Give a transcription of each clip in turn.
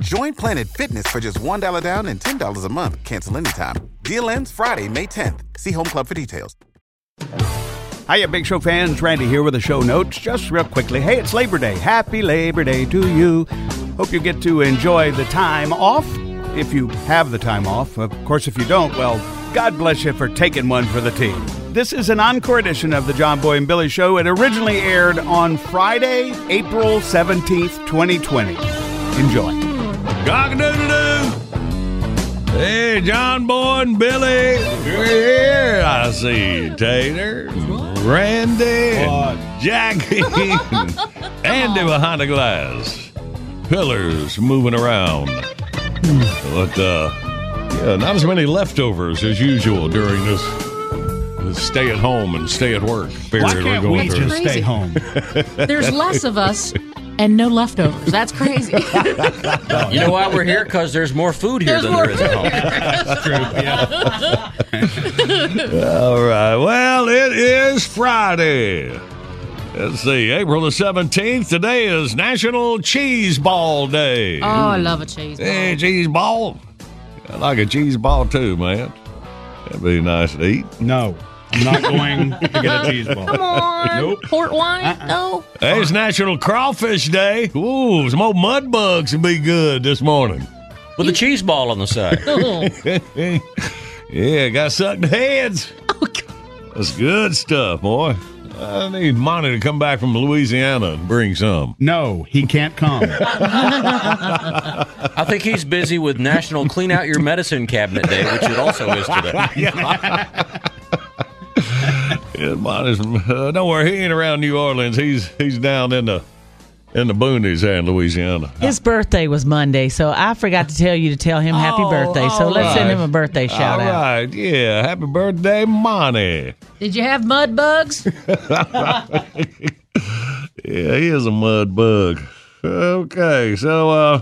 Join Planet Fitness for just $1 down and $10 a month. Cancel anytime. Deal ends Friday, May 10th. See Home Club for details. Hiya, Big Show fans. Randy here with the show notes. Just real quickly. Hey, it's Labor Day. Happy Labor Day to you. Hope you get to enjoy the time off if you have the time off. Of course, if you don't, well, God bless you for taking one for the team. This is an encore edition of the John Boy and Billy Show. It originally aired on Friday, April 17th, 2020. Enjoy. Cock-a-doodle-doo. Hey, John Boy and Billy. Here I see Tater, Randy, Jackie, Andy behind the glass. Pillars moving around. But, uh, yeah, not as many leftovers as usual during this, this stay at home and stay at work period Why we're can't going we through. just stay home? There's less of us and no leftovers. That's crazy. You know why we're here? Because there's more food here There's than there is at home. That's true. Yeah. All right. Well, it is Friday. Let's see, April the 17th. Today is National Cheese Ball Day. Oh, I love a cheese ball. Hey, cheese ball. I like a cheese ball too, man. That'd be nice to eat. No, I'm not going to get a cheese ball. Come on. Nope. Port wine? Uh-uh. No. Hey, it's National Crawfish Day. Ooh, some old mud bugs would be good this morning. With a cheese ball on the side. Yeah, got sucked heads. Oh, God. That's good stuff, boy. I need Monty to come back from Louisiana and bring some. No, he can't come. I think he's busy with National Clean Out Your Medicine Cabinet Day, which it also is today. Yeah, Monty's, uh, don't worry, he ain't around New Orleans. He's he's down in the in the boonies there in Louisiana. His birthday was Monday, so I forgot to tell you to tell him happy Oh, birthday. So let's send him a birthday shout All out. right, yeah. Happy birthday, Monty. Did you have mud bugs? Yeah, he is a mud bug. Okay, so uh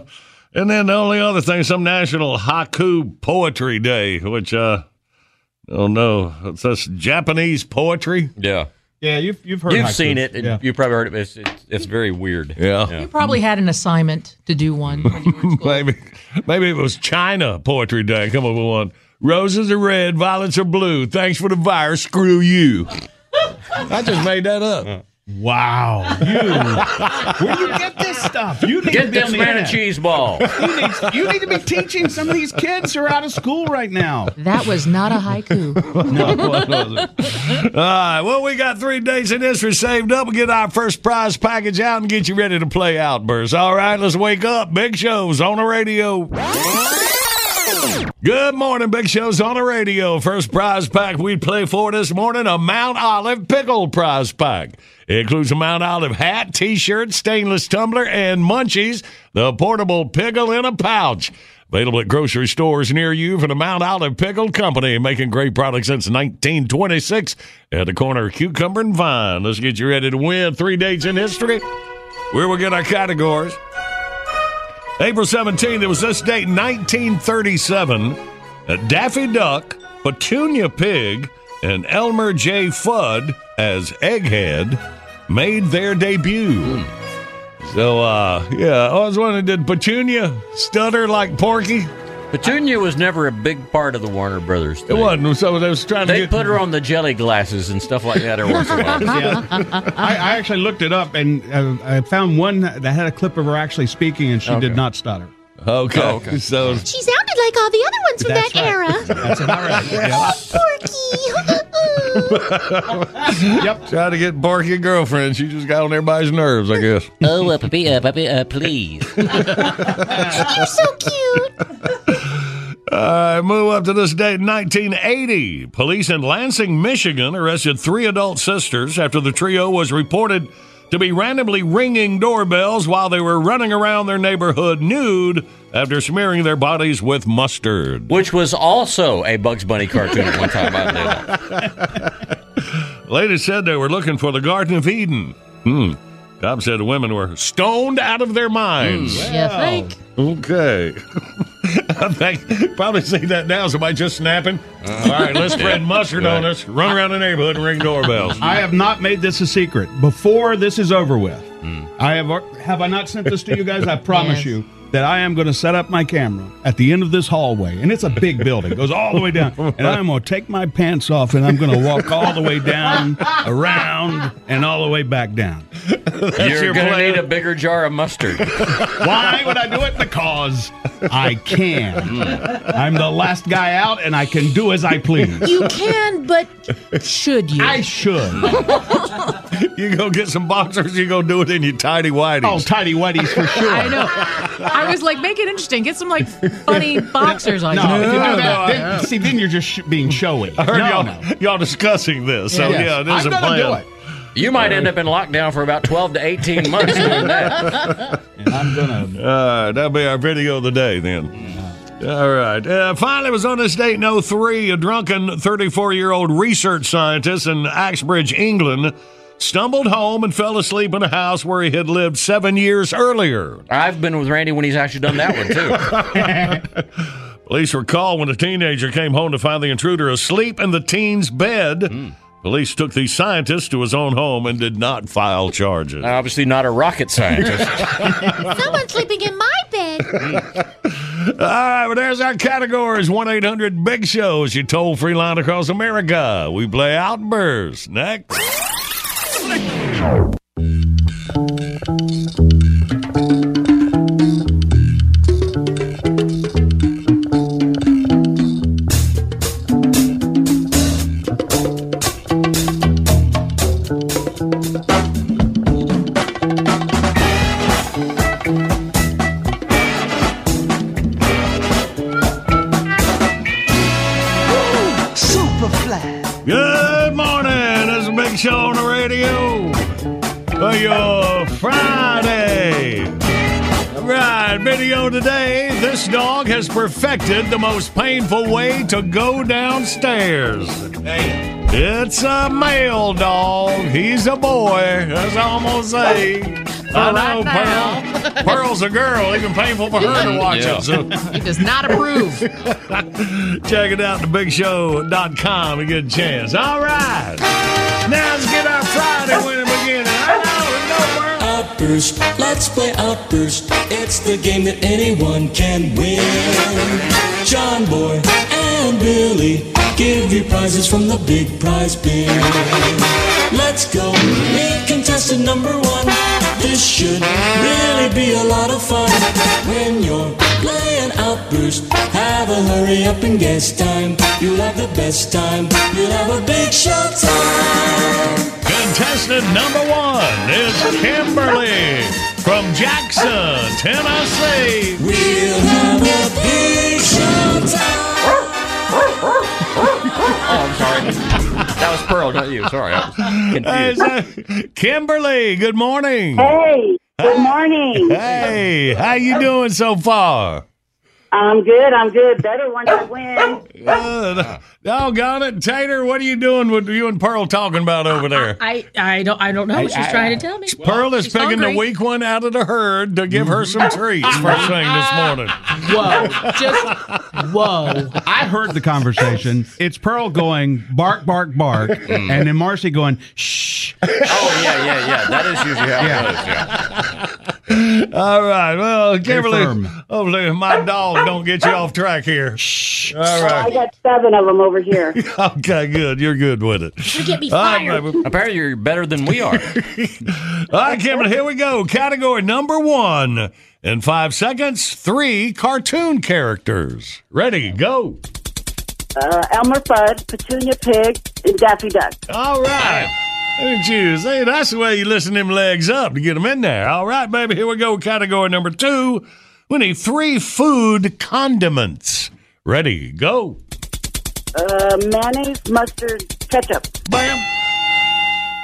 and then the only other thing, some National Haiku Poetry Day, which uh oh no, it's that's Japanese poetry. Yeah. yeah, you've you've heard. You've haiku. seen it. and Yeah. You probably heard it. It's, it's, it's very weird. Yeah. You probably had an assignment to do one when you were in school. maybe maybe it was China Poetry Day. Come up with one. Roses are red, violets are blue. Thanks for the virus. Screw you. I just made that up. Wow, you. Where do you get this stuff? You need to Get be this man a cheese ball. You need, you need to be teaching some of these kids who are out of school right now. That was not a haiku. No, it wasn't. All right. Well, we got three days in history saved up. We'll get our first prize package out and get you ready to play Outburst. All right, let's wake up. Big shows on the radio. Good morning, Big Show's on the radio. First prize pack we play for this morning a Mount Olive Pickle prize pack. It includes a Mount Olive hat, t shirt, stainless tumbler, and munchies, the portable pickle in a pouch. Available at grocery stores near you from the Mount Olive Pickle Company, making great products since 1926 at the corner of Cucumber and Vine. Let's get you ready to win three dates in history. Where we get our categories. April 17th, it was this date, 1937, that Daffy Duck, Petunia Pig, and Elmer J. Fudd as Egghead made their debut. So, uh, yeah, I was wondering, did Petunia stutter like Porky? Petunia was never a big part of the Warner Brothers. It Thing. wasn't. So they was trying to They get. put her on the jelly glasses and stuff like that every once in a while. Yeah. I, I actually looked it up and uh, I found one that had a clip of her actually speaking, and she did not stutter. Okay. Oh, okay. So She sounded like all the other ones from that right. era. That's about right. Yep. Porky. yep. trying to get Porky a girlfriend. She just got on everybody's nerves, I guess. oh, uh, puppy, uh, puppy, uh, please. You're so cute. All right, move up to this date, 1980. Police in Lansing, Michigan arrested three adult sisters after the trio was reported to be randomly ringing doorbells while they were running around their neighborhood nude after smearing their bodies with mustard. Which was also a Bugs Bunny cartoon at one time. I knew. Ladies said they were looking for the Garden of Eden. Hmm. Cobb said the women were stoned out of their minds. You think? Okay. I think probably see that now. Somebody just snapping. Uh-huh. All right, let's spread mustard on us, run around the neighborhood and ring doorbells. I have not made this a secret. Before this is over with, hmm. I have have I not sent this to you guys? I promise Yes. you that I am going to set up my camera at the end of this hallway, and it's a big building, it goes all the way down, and I'm going to take my pants off, and I'm going to walk all the way down, around, and all the way back down. You're your going to need a bigger jar of mustard. Why would I do it? Because I can. Hmm. I'm the last guy out, and I can do as I please. You can, but should you? I should. You go get some boxers, you go do it in your tidy whities. Oh, tidy whities for sure. I know. I was like, make it interesting. Get some like funny boxers on. No, you. if you do no, that, no, then, see, then you're just sh- being showy. I heard no, y'all, no. y'all discussing this. So, Yes. yeah, there's I'm a gonna plan. do it. You might end up in lockdown for about 12 to 18 months doing that. And I'm gonna. All right, that'll be our video of the day then. All right. Uh, finally, it was on this date in 03, a drunken 34 year old research scientist in Axbridge, England, stumbled home and fell asleep in a house where he had lived seven years earlier. I've been with Randy when he's actually done that one, too. Police were called when a teenager came home to find the intruder asleep in the teen's bed. Hmm. Police took the scientist to his own home and did not file charges. Uh, obviously, not a rocket scientist. Someone's sleeping in my bed. All right, well, there's our categories 1 800 Big Shows, your toll free line across America. We play Outburst next. Good video today. This dog has perfected the most painful way to go downstairs. It's a male dog. He's a boy. That's all I'm gonna say. I know Pearl. Pearl's a girl. Even painful for her to watch Yeah. it. So He does not approve. Check it out, thebigshow.com a good chance. All right. Now let's get our Friday winning beginning. Outburst, let's play Outburst. It's the game that anyone can win. John Boy and Billy give you prizes from the big prize bin. Let's go, meet contestant number one. This should really be a lot of fun. When you're playing Outburst, have a hurry up and guess time. You'll have the best time. You'll have a big show time. Contestant number one is Kimberly from Jackson, Tennessee. We'll have a big show. Oh, I'm sorry. That was Pearl, not you. Sorry. I was Hey, confused. so- Kimberly, good morning. Hey, good morning. Hey, how you doing so far? I'm good. I'm good. Better once I win. Uh, doggone it, Tater. What are you doing? What are you and Pearl talking about over there? I I don't I don't know what she's I- trying to tell me. Pearl is picking hungry. the weak one out of the herd to give her some treats first thing this morning. Whoa. Just whoa. I heard the conversation. It's Pearl going bark, bark, bark, Mm. and then Marcy going shh. Oh yeah, yeah, yeah. That is usually how Yeah. it goes. Yeah. All right. Well, Kimberly, firm. hopefully my dog don't get you off track here. Shh. All I got seven of them over here. Okay, good. You're good with it. You get me fired. baby. Apparently, you're better than we are. All right, Kimberly, here we go. Category number one. In five seconds, three cartoon characters. Ready, go. Uh, Elmer Fudd, Petunia Pig, and Daffy Duck. All right. Look at you. See, that's the way you listen them legs up to get them in there. All right, baby, here we go. Category number two. We need three food condiments. Ready, go. Uh, mayonnaise, mustard, ketchup. Bam.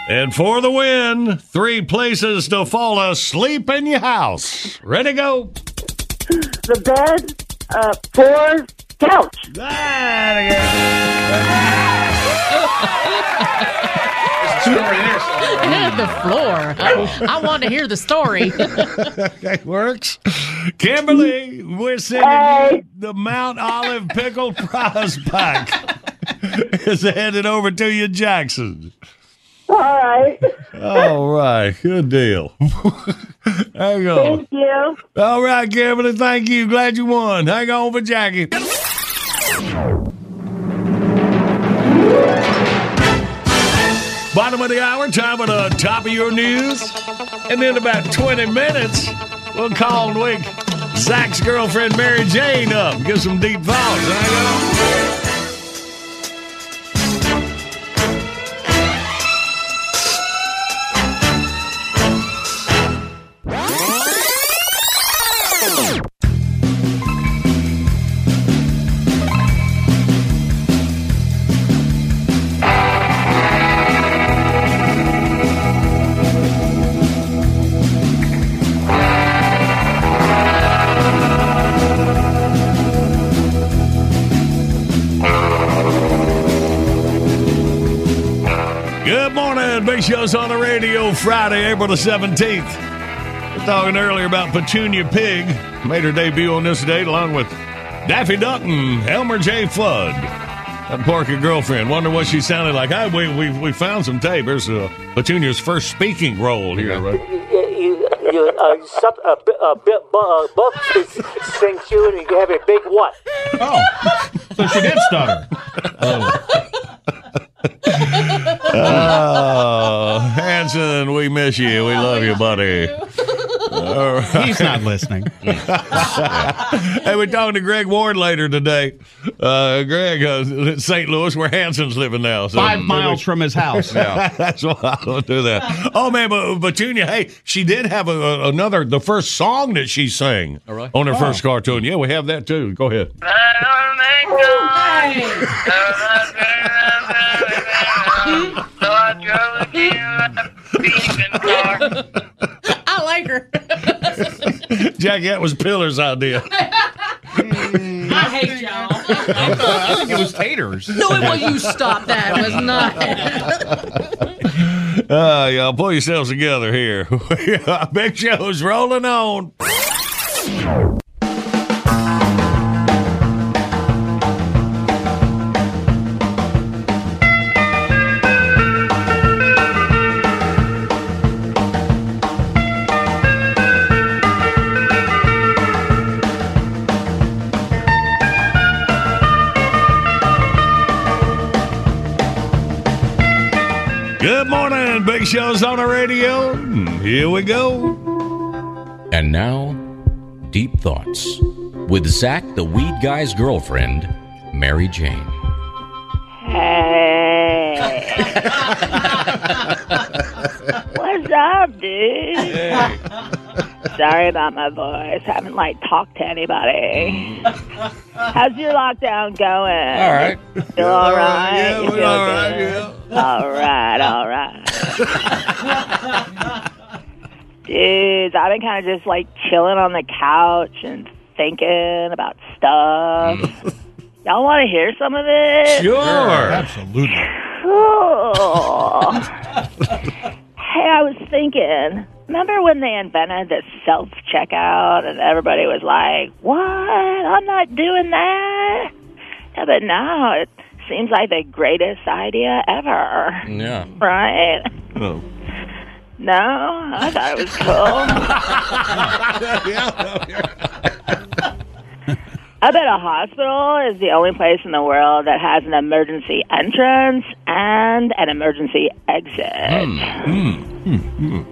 And for the win, three places to fall asleep in your house. Ready, go. The bed, uh, floor, couch. the floor. I, I want to hear the story. That works. Kimberly, we're sending you the Mount Olive Pickled Prize Pack. it's headed over to you, Jackson. All right. All right, good deal. Hang on. Thank you. All right, Kimberly, thank you. Glad you won. Hang on for Jackie. Bottom of the hour, time for the top of your news. And in about 20 minutes, we'll call and wake Zach's girlfriend Mary Jane up. Give some deep thoughts. Morning. Show's on the radio Friday, April the 17th. We're talking earlier about Petunia Pig. Made her debut on this date along with Daffy Duck and Elmer J. Fudd. That Porky girlfriend. Wonder what she sounded like. Hey, we, we, we found some tape. Here's uh, Petunia's first speaking role here. Right? you, you, uh, some, a, bit- a bit bu- uh, buff sings you and you have a big what? Oh, so she did stutter. Oh, Hanson, we miss you. We love you, buddy. All right. He's not listening. hey, we're talking to Greg Warren later today. Uh, Greg, uh, St. Louis, where Hanson's living now. So Five miles from his house. Yeah, that's why I don't do that. Oh man, but Petunia, hey, she did have a, a- another the first song that she sang on her Oh. first cartoon. Yeah, we have that too. Go ahead. Jackie, that was Pillar's idea. I hate y'all. I think it was taters. No, it was you. Stop that. It was not. Uh, y'all pull yourselves together here. I bet Big show's rolling on. Show's on the radio. Hmm, here we go. And now, Deep Thoughts with Zach the Weed Guy's girlfriend, Mary Jane. Hey. What's up, dude? Sorry about my voice. I haven't like talked to anybody. Mm. How's your lockdown going? All right. Feel all right? Yeah, You we're feel all right, good? All right, all right. Dude, I've been kind of just like chilling on the couch and thinking about stuff. Y'all want to hear some of it? Sure. Absolutely. Cool. hey, I was thinking. Remember when they invented the self checkout and everybody was like, "What? I'm not doing that." Yeah, but now it seems like the greatest idea ever. Yeah. Right? Oh. No, I thought it was cool. I bet a hospital is the only place in the world that has an emergency entrance and an emergency exit. Hmm. hmm. hmm. hmm.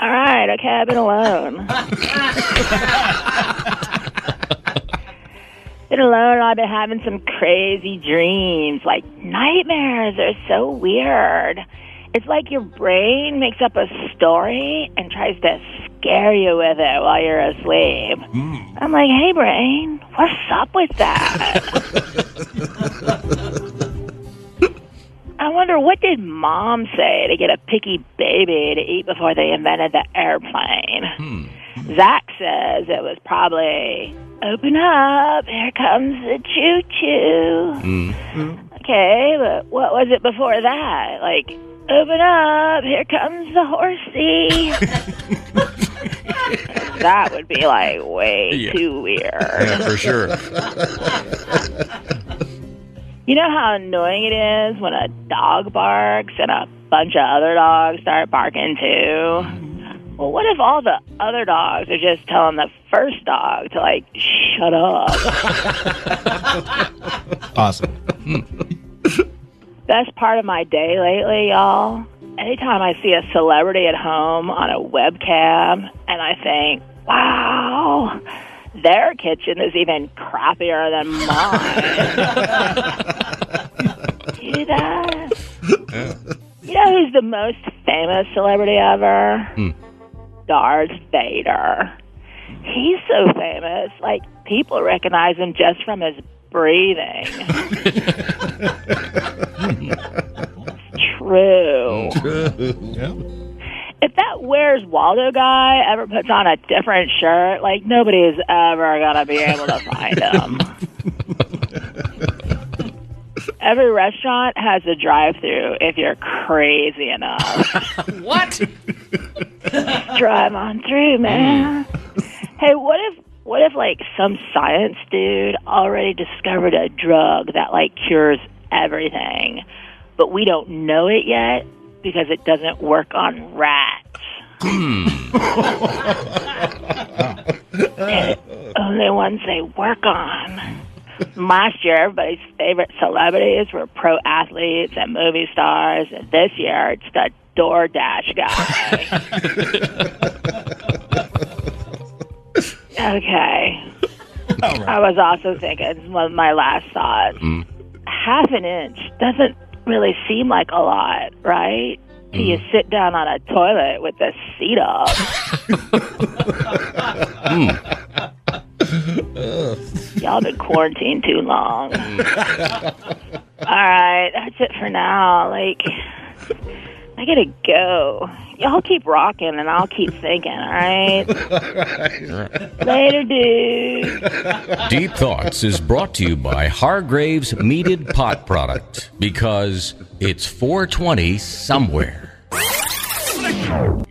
All right, okay, I've been alone. been alone, I've been having some crazy dreams. Like, nightmares are so weird. It's like your brain makes up a story and tries to scare you with it while you're asleep. Hmm. I'm like, hey, brain, what's up with that? I wonder what did mom say to get a picky baby to eat before they invented the airplane? Hmm. Zach says it was probably open up, here comes the choo choo. Hmm. Okay, but what was it before that? Like, open up, here comes the horsey. that would be like way Yeah. too weird. Yeah, for sure. You know how annoying it is when a dog barks and a bunch of other dogs start barking too? Well, what if all the other dogs are just telling the first dog to, like, shut up? Awesome. Best part of my day lately, y'all. Anytime I see a celebrity at home on a webcam and I think, wow, their kitchen is even crappier than mine. Do you do that? You know who's the most famous celebrity ever? Hmm. Darth Vader. He's so famous, like people recognize him just from his breathing. True. If that Where's Waldo guy ever puts on a different shirt, like nobody is ever gonna be able to find him. Every restaurant has a drive-through if you're crazy enough. what? Drive on through, man. Mm. Hey, what if what if like some science dude already discovered a drug that like cures everything, but we don't know it yet because it doesn't work on rats. Hmm. Only ones they work on. Last year, everybody's favorite celebrities were pro athletes and movie stars, and this year it's the DoorDash guy. okay. I was also thinking, one of my last thought. Hmm. Half an inch doesn't really seem like a lot, right? Till you mm-hmm. sit down on a toilet with the seat up. Hmm. Y'all been quarantined too long. Mm. All right, that's it for now. Like, I gotta go. Y'all keep rocking, and I'll keep thinking. All right. Later, dude. Deep Thoughts is brought to you by Hargrave's Meated Pot Product because it's 420 somewhere.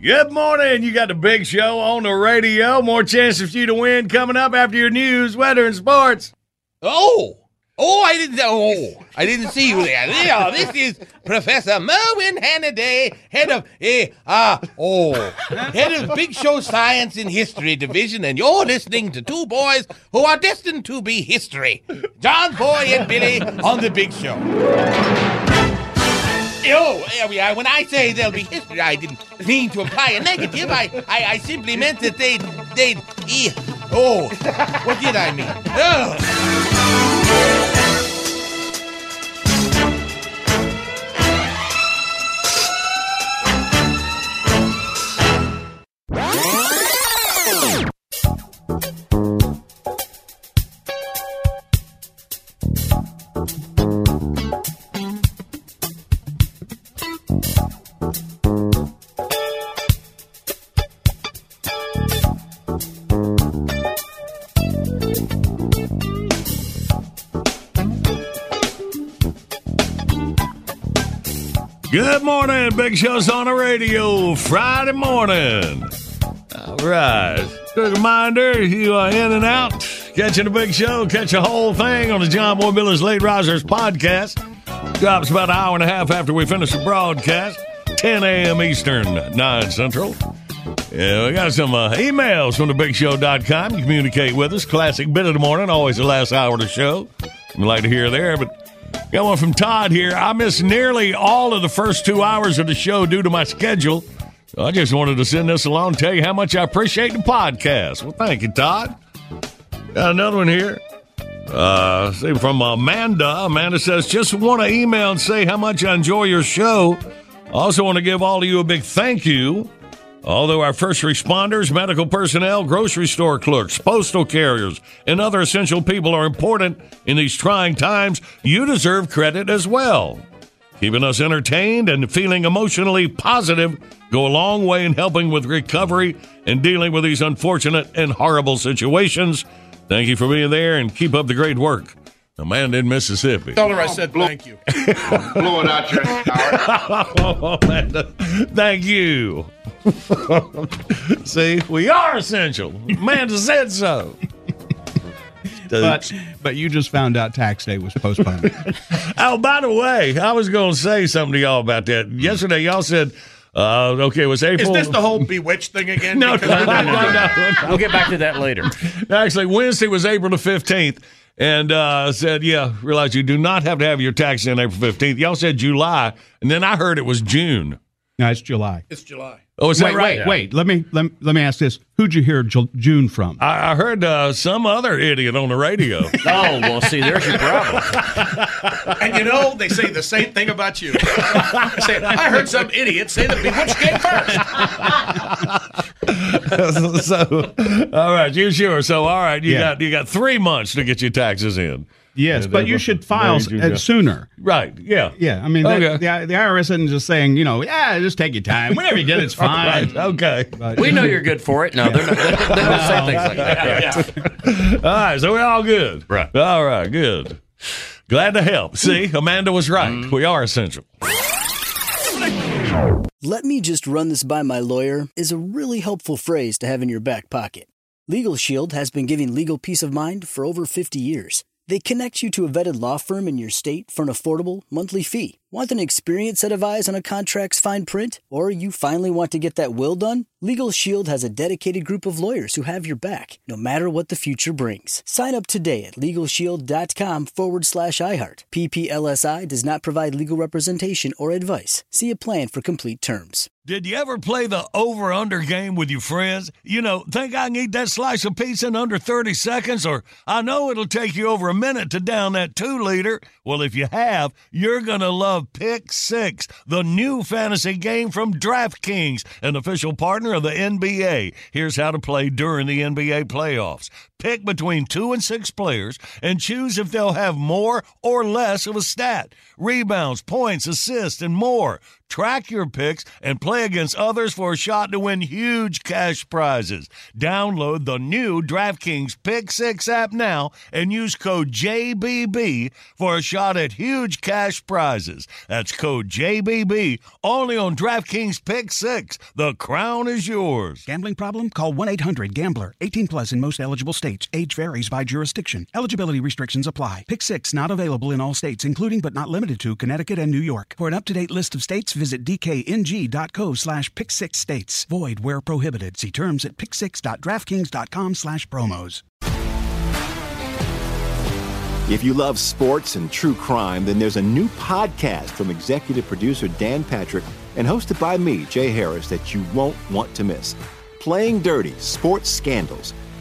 Good morning. You got the big show on the radio. More chances for you to win coming up after your news, weather, and sports. Oh, oh, I didn't. Oh, I didn't see you there. Yeah, this is Professor Merwin Hannaday, head of eh, ah, oh, head of Big Show Science and History Division, and you're listening to two boys who are destined to be history, John Boy and Billy on the Big Show. Oh, there we are. When I say there'll be history, I didn't mean to imply a negative. I, I, I simply meant that they'd, they'd, eh, oh, what did I mean? Oh. Good morning, Big Show's on the radio Friday morning. All right. Good reminder, you are in and out, catching the Big Show, catch the whole thing on the John Boy Miller's Late Risers podcast. Drops about an hour and a half after we finish the broadcast, 10 a.m. Eastern, 9 Central. Yeah, we got some uh, emails from thebigshow.com. You communicate with us. Classic bit of the morning, always the last hour of the show. We'd like to hear there, but got one from Todd here. I missed nearly all of the first two hours of the show due to my schedule. I just wanted to send this along and tell you how much I appreciate the podcast. Well, thank you, Todd. Got another one here. Uh, see from Amanda. Amanda says, just want to email and say how much I enjoy your show. Also want to give all of you a big thank you. Although our first responders, medical personnel, grocery store clerks, postal carriers, and other essential people are important in these trying times, you deserve credit as well. Keeping us entertained and feeling emotionally positive go a long way in helping with recovery and dealing with these unfortunate and horrible situations. Thank you for being there and keep up the great work. Amanda in Mississippi. Tell her I said thank you. blowing out your oh, Amanda, thank you. See, we are essential. Amanda said so. But but you just found out tax day was postponed. oh, by the way, I was going to say something to y'all about that. Yesterday, y'all said, uh, okay, it was April. Is this the whole bewitched thing again? No, no, no, no, no, no, no, no. We'll get back to that later. Actually, Wednesday was April the 15th. And uh, said, yeah, realize you do not have to have your taxes in April 15th. Y'all said July. And then I heard it was June. no, it's July. It's July. Oh, is wait, that right? Wait, wait. Let me let, me- let me ask this: Who'd you hear Ju- June from? I, I heard uh, some other idiot on the radio. Oh, well, see, there's your problem. And you know, they say the same thing about you. I say, I heard some idiot say the bewitched came first. so, all right, you sure? So, all right, you Yeah. got you got three months to get your taxes in. Yes, Yeah, but you should file s- uh, sooner. Right? Yeah. Yeah, I mean, Okay. the, the, the IRS isn't just saying, you know, yeah, just take your time. Whenever you get it, it's fine. Right, Okay. But- We know you're good for it. No, they're not. They don't, they don't say things like that. All right, so we're all good. Right. All right, good. Glad to help. See, Amanda was right. Mm-hmm. We are essential. Let me just run this by my lawyer is a really helpful phrase to have in your back pocket. Legal Shield has been giving legal peace of mind for over 50 years. They connect you to a vetted law firm in your state for an affordable monthly fee. Want an experienced set of eyes on a contract's fine print? Or you finally want to get that will done? Legal Shield has a dedicated group of lawyers who have your back, no matter what the future brings. Sign up today at LegalShield.com forward slash iHeart. PPLSI does not provide legal representation or advice. See a plan for complete terms. Did you ever play the over under game with your friends? You know, think I can eat that slice of pizza in under 30 seconds, or I know it'll take you over a minute to down that two liter? Well, if you have, you're going to love Pick Six, the new fantasy game from DraftKings, an official partner of the NBA. Here's how to play during the NBA playoffs. Pick between two and six players and choose if they'll have more or less of a stat rebounds, points, assists, and more. Track your picks and play against others for a shot to win huge cash prizes. Download the new DraftKings Pick 6 app now and use code JBB for a shot at huge cash prizes. That's code JBB only on DraftKings Pick 6. The crown is yours. Gambling problem? Call 1 800 Gambler. 18 plus in most eligible states. Age varies by jurisdiction. Eligibility restrictions apply. Pick six not available in all states, including but not limited to Connecticut and New York. For an up to date list of states, visit dkng.co slash pick six states. Void where prohibited. See terms at pick6.draftkings.com slash promos. If you love sports and true crime, then there's a new podcast from executive producer Dan Patrick and hosted by me, Jay Harris, that you won't want to miss. Playing Dirty Sports Scandals.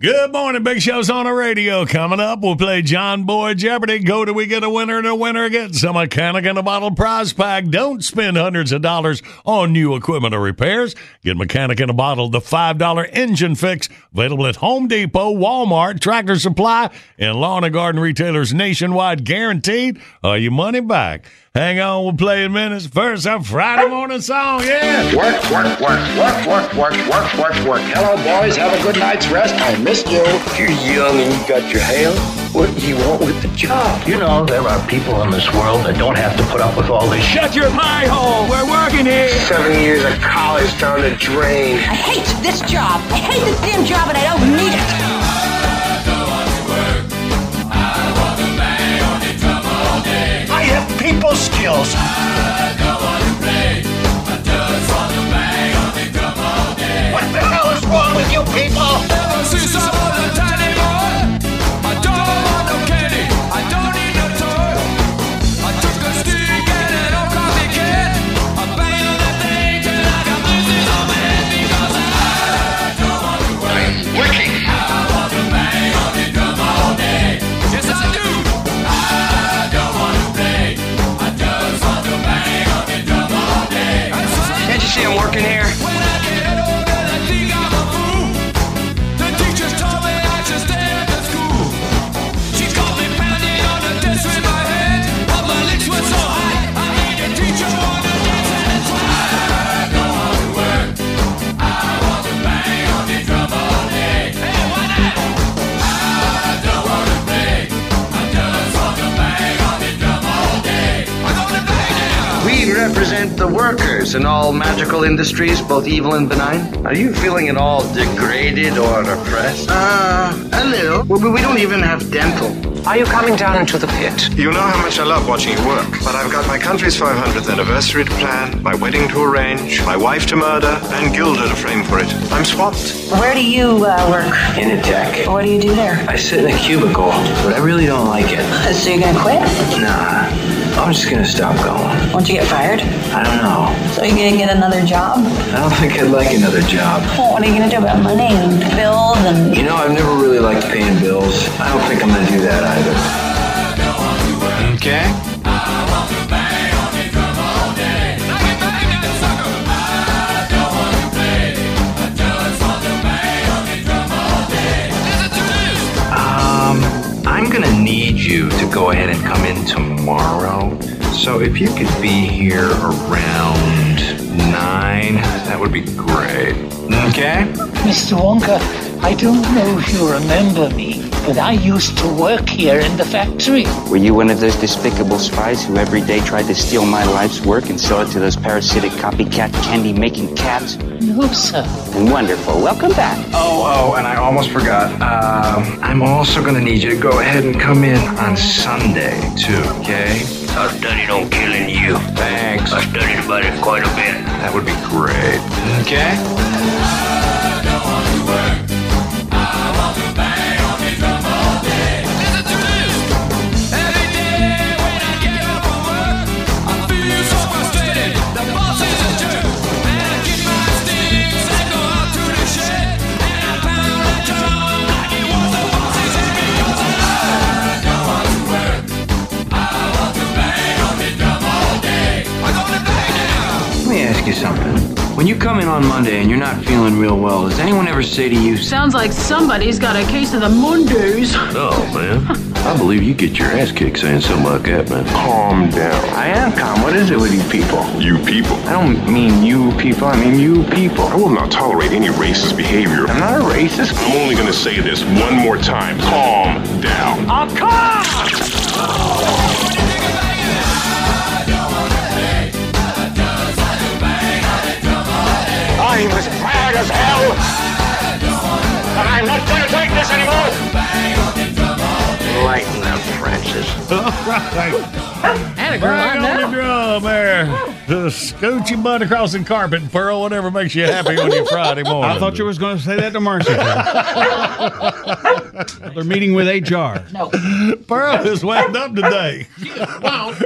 Good morning, Big Show's on the radio. Coming up, we'll play John Boy Jeopardy. Go do we get a winner and a winner gets a mechanic in a bottle prize pack. Don't spend hundreds of dollars on new equipment or repairs. Get mechanic in a bottle, the $5 engine fix. Available at Home Depot, Walmart, Tractor Supply, and lawn and garden retailers nationwide. Guaranteed or your money back. Hang on, we'll play in minutes. First, a Friday morning song, yeah. Work, work, work, work, work, work, work, work, work. Hello, boys. Have a good night's rest. I missed you. You're young and you got your hair. What do you want with the job? You know, there are people in this world that don't have to put up with all this. Shut your pie hole. We're working here. Seven years of college down the drain. I hate this job. I hate this damn job and I don't need it. People skills. What the hell is wrong with you people? Working here? The workers in all magical industries, both evil and benign. Are you feeling at all degraded or oppressed? Uh, a little. We, we don't even have dental. Are you coming down into the pit? You know how much I love watching you work, but I've got my country's 500th anniversary to plan, my wedding to arrange, my wife to murder, and Gilda to frame for it. I'm swamped. Where do you uh, work? In a tech. What do you do there? I sit in a cubicle, but I really don't like it. So you're gonna quit? Nah, I'm just gonna stop going. Won't you get fired? I don't know. So you're gonna get another job? I don't think I'd like another job. Well, what are you gonna do about money and bills and? You know, I've never really liked paying bills. I don't think I'm gonna do that either. Okay? I'm gonna need you to go ahead and come in tomorrow. So if you could be here around nine, that would be great. Okay? Mr. Wonka, I don't know if you remember me, but I used to work here in the factory. Were you one of those despicable spies who every day tried to steal my life's work and sell it to those parasitic copycat candy making cats? No, sir. Wonderful. Welcome back. Oh, oh, and I almost forgot. Um, I'm also gonna need you to go ahead and come in on Sunday, too, okay? I studied on killing you. Thanks. I studied about it quite a bit. That would be great. Okay? When you come in on Monday and you're not feeling real well, does anyone ever say to you, Sounds like somebody's got a case of the Mondays. Oh, man. I believe you get your ass kicked saying something like that, man. Calm down. I am calm. What is it with you people? You people. I don't mean you people. I mean you people. I will not tolerate any racist behavior. I'm not a racist. I'm only going to say this one more time. Calm down. I'm calm! I'm as mad as hell. And I'm not going to take this anymore. Lighten up, Francis. All right. And a girl on on the now. drum there. The scoot your butt across the carpet, Pearl, whatever makes you happy on your Friday morning. I thought you was going to say that to Marcy. They're meeting with HR. No. Pearl is wound up today. Wound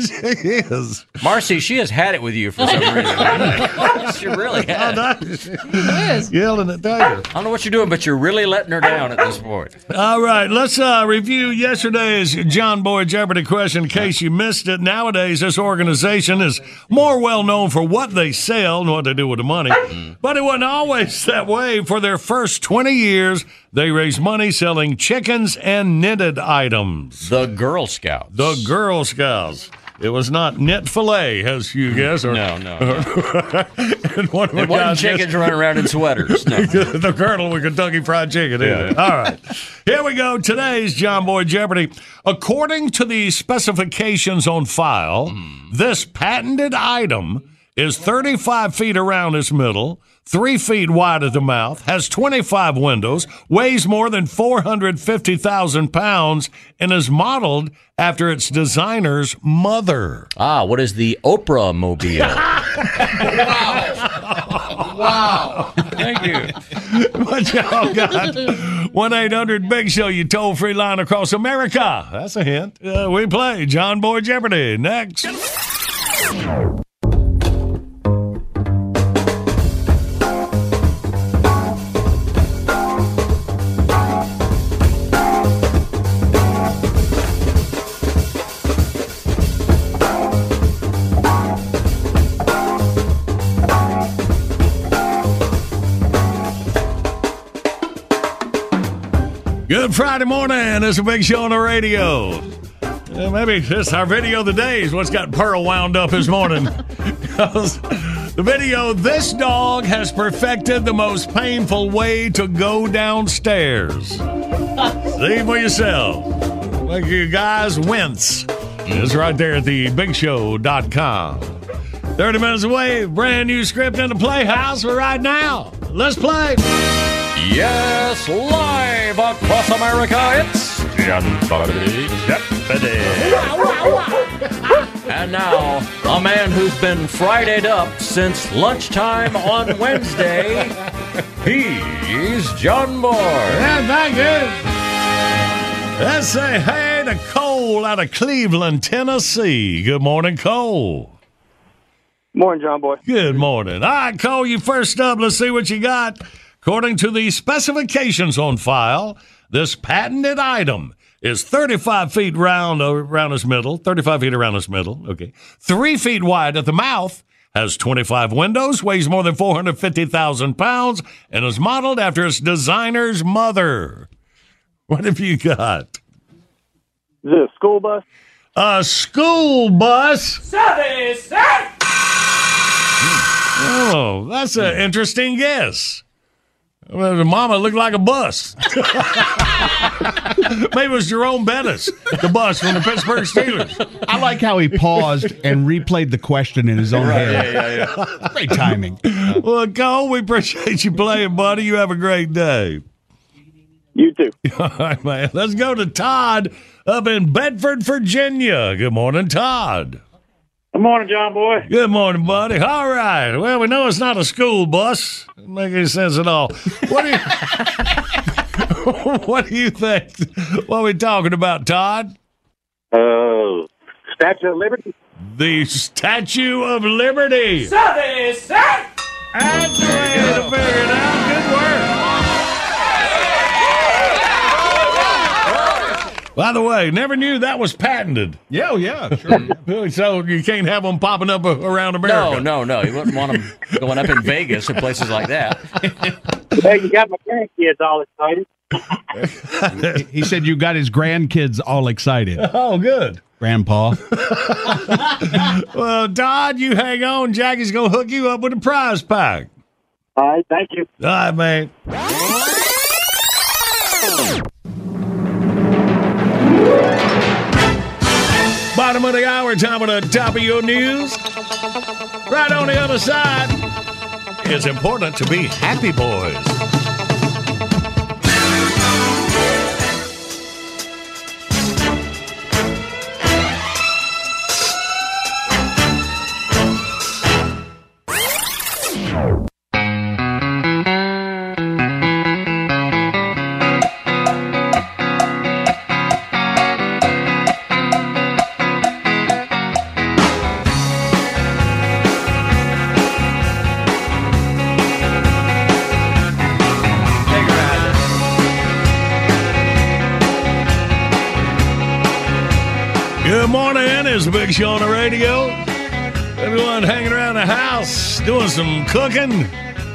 she is. Marcy, she has had it with you for some reason. she really has. Yelling at Tater. I don't know what you're doing, but you're really letting her down at this point. All right, let's uh, review yesterday's John Boy Jeopardy question in case you missed it. Nowadays, this organization is more well known for what they sell and what they do with the money. Mm-hmm. But it wasn't always that way. For their first 20 years, they raised money selling chickens and knitted items. The Girl Scouts. The Girl Scouts. It was not net filet, as you guess. Or, No, no. and one of It wasn't chickens running around in sweaters. No. the Colonel with Kentucky Fried Chicken. Yeah. All right. Here we go. Today's John Boy Jeopardy. According to the specifications on file, hmm. this patented item is 35 feet around its middle, three feet wide at the mouth, has 25 windows, weighs more than 450,000 pounds, and is modeled after its designer's mother. Ah, what is the Oprah mobile? Wow. wow. Thank you. what y'all got? 1 800 Big Show, you toll free line across America. That's a hint. Uh, we play John Boy Jeopardy next. Good Friday morning. It's a big show on the radio. Uh, maybe this our video of the day is what's got Pearl wound up this morning. the video, this dog has perfected the most painful way to go downstairs. See for yourself. Make you guys wince. It's right there at the bigshow.com. 30 minutes away, brand new script in the Playhouse for right now. Let's play. Yes, live across America, it's John Boy Jeopardy. And now, a man who's been Fridayed up since lunchtime on Wednesday, he's John Boy. Yeah, thank you. Let's say hey to Cole out of Cleveland, Tennessee. Good morning, Cole. Morning, John Boy. Good morning. All right, call you first up. Let's see what you got. According to the specifications on file, this patented item is 35 feet round uh, around its middle, 35 feet around its middle, okay, three feet wide at the mouth, has 25 windows, weighs more than 450,000 pounds, and is modeled after its designer's mother. What have you got? Is it a school bus? A school bus? Oh, that's an interesting guess. Well, the mama looked like a bus. Maybe it was Jerome Bettis, the bus from the Pittsburgh Steelers. I like how he paused and replayed the question in his own Right, head. yeah, yeah, yeah. Great timing. Well, Cole, we appreciate you playing, buddy. You have a great day. You too. All right, man. Let's go to Todd up in Bedford, Virginia. Good morning, Todd. Good morning, John Boy. Good morning, buddy. All right. Well, we know it's not a school bus. Doesn't make any sense at all. What do you What do you think? What are we talking about, Todd? Uh, Statue of Liberty. The Statue of Liberty. That's the way to figure it out. Good work. By the way, never knew that was patented. Yeah, oh, yeah, sure. so you can't have them popping up uh, around America. No, no, no. You wouldn't want them going up in Vegas and places like that. Hey, you got my grandkids all excited. he said you got his grandkids all excited. Oh, good. Grandpa. well, Todd, you hang on. Jackie's going to hook you up with a prize pack. All right, thank you. All right, man. Bottom of the hour, time of the top of your news. Right on the other side, it's important to be happy boys. The Big Show on the radio. Everyone hanging around the house doing some cooking.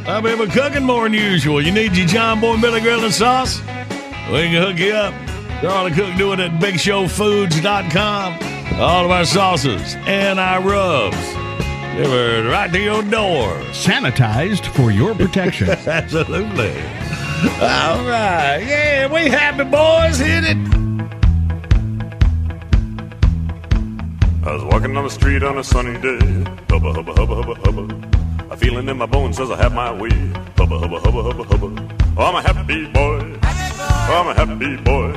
I'll be cooking more than usual. You need your John Boy and Billy Grill and sauce? We can hook you up. All the cook do it at BigShowFoods.com. All of our sauces and our rubs delivered right to your door. Sanitized for your protection. Absolutely. All right. Yeah, we happy boys. Hit it. I was walking on the street on a sunny day. Hubba, hubba, hubba, hubba, hubba. A feeling in my bones says I have my way. Hubba, hubba, hubba, hubba, hubba. Oh, I'm a happy boy. Oh, I'm a happy boy.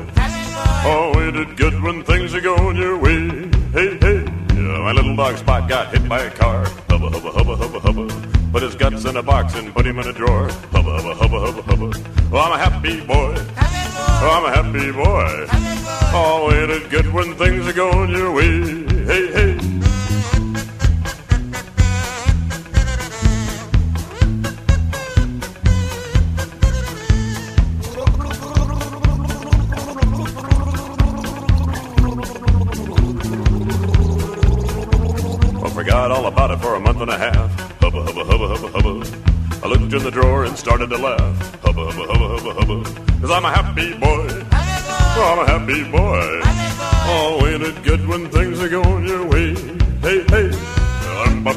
Oh, ain't it good when things are going your way? Hey, hey. Yeah, my little dog Spot got hit by a car. Hubba, hubba, hubba, hubba, hubba. Put his guts in a box and put him in a drawer. Hubba, hubba, hubba, hubba, hubba. Oh, I'm a happy boy. Oh, Oh, I'm a happy boy. Oh, ain't it good when things are going your way? Hey, hey. I forgot all about it for a month and a half. Hubba, hubba, hubba, hubba, hubba. I looked in the drawer and started to laugh. Hubba, hubba, hubba, hubba, hubba. Cause I'm a happy boy. Oh, I'm a happy boy. Oh, ain't it good when things are going your way? Hey, hey. Um, ba,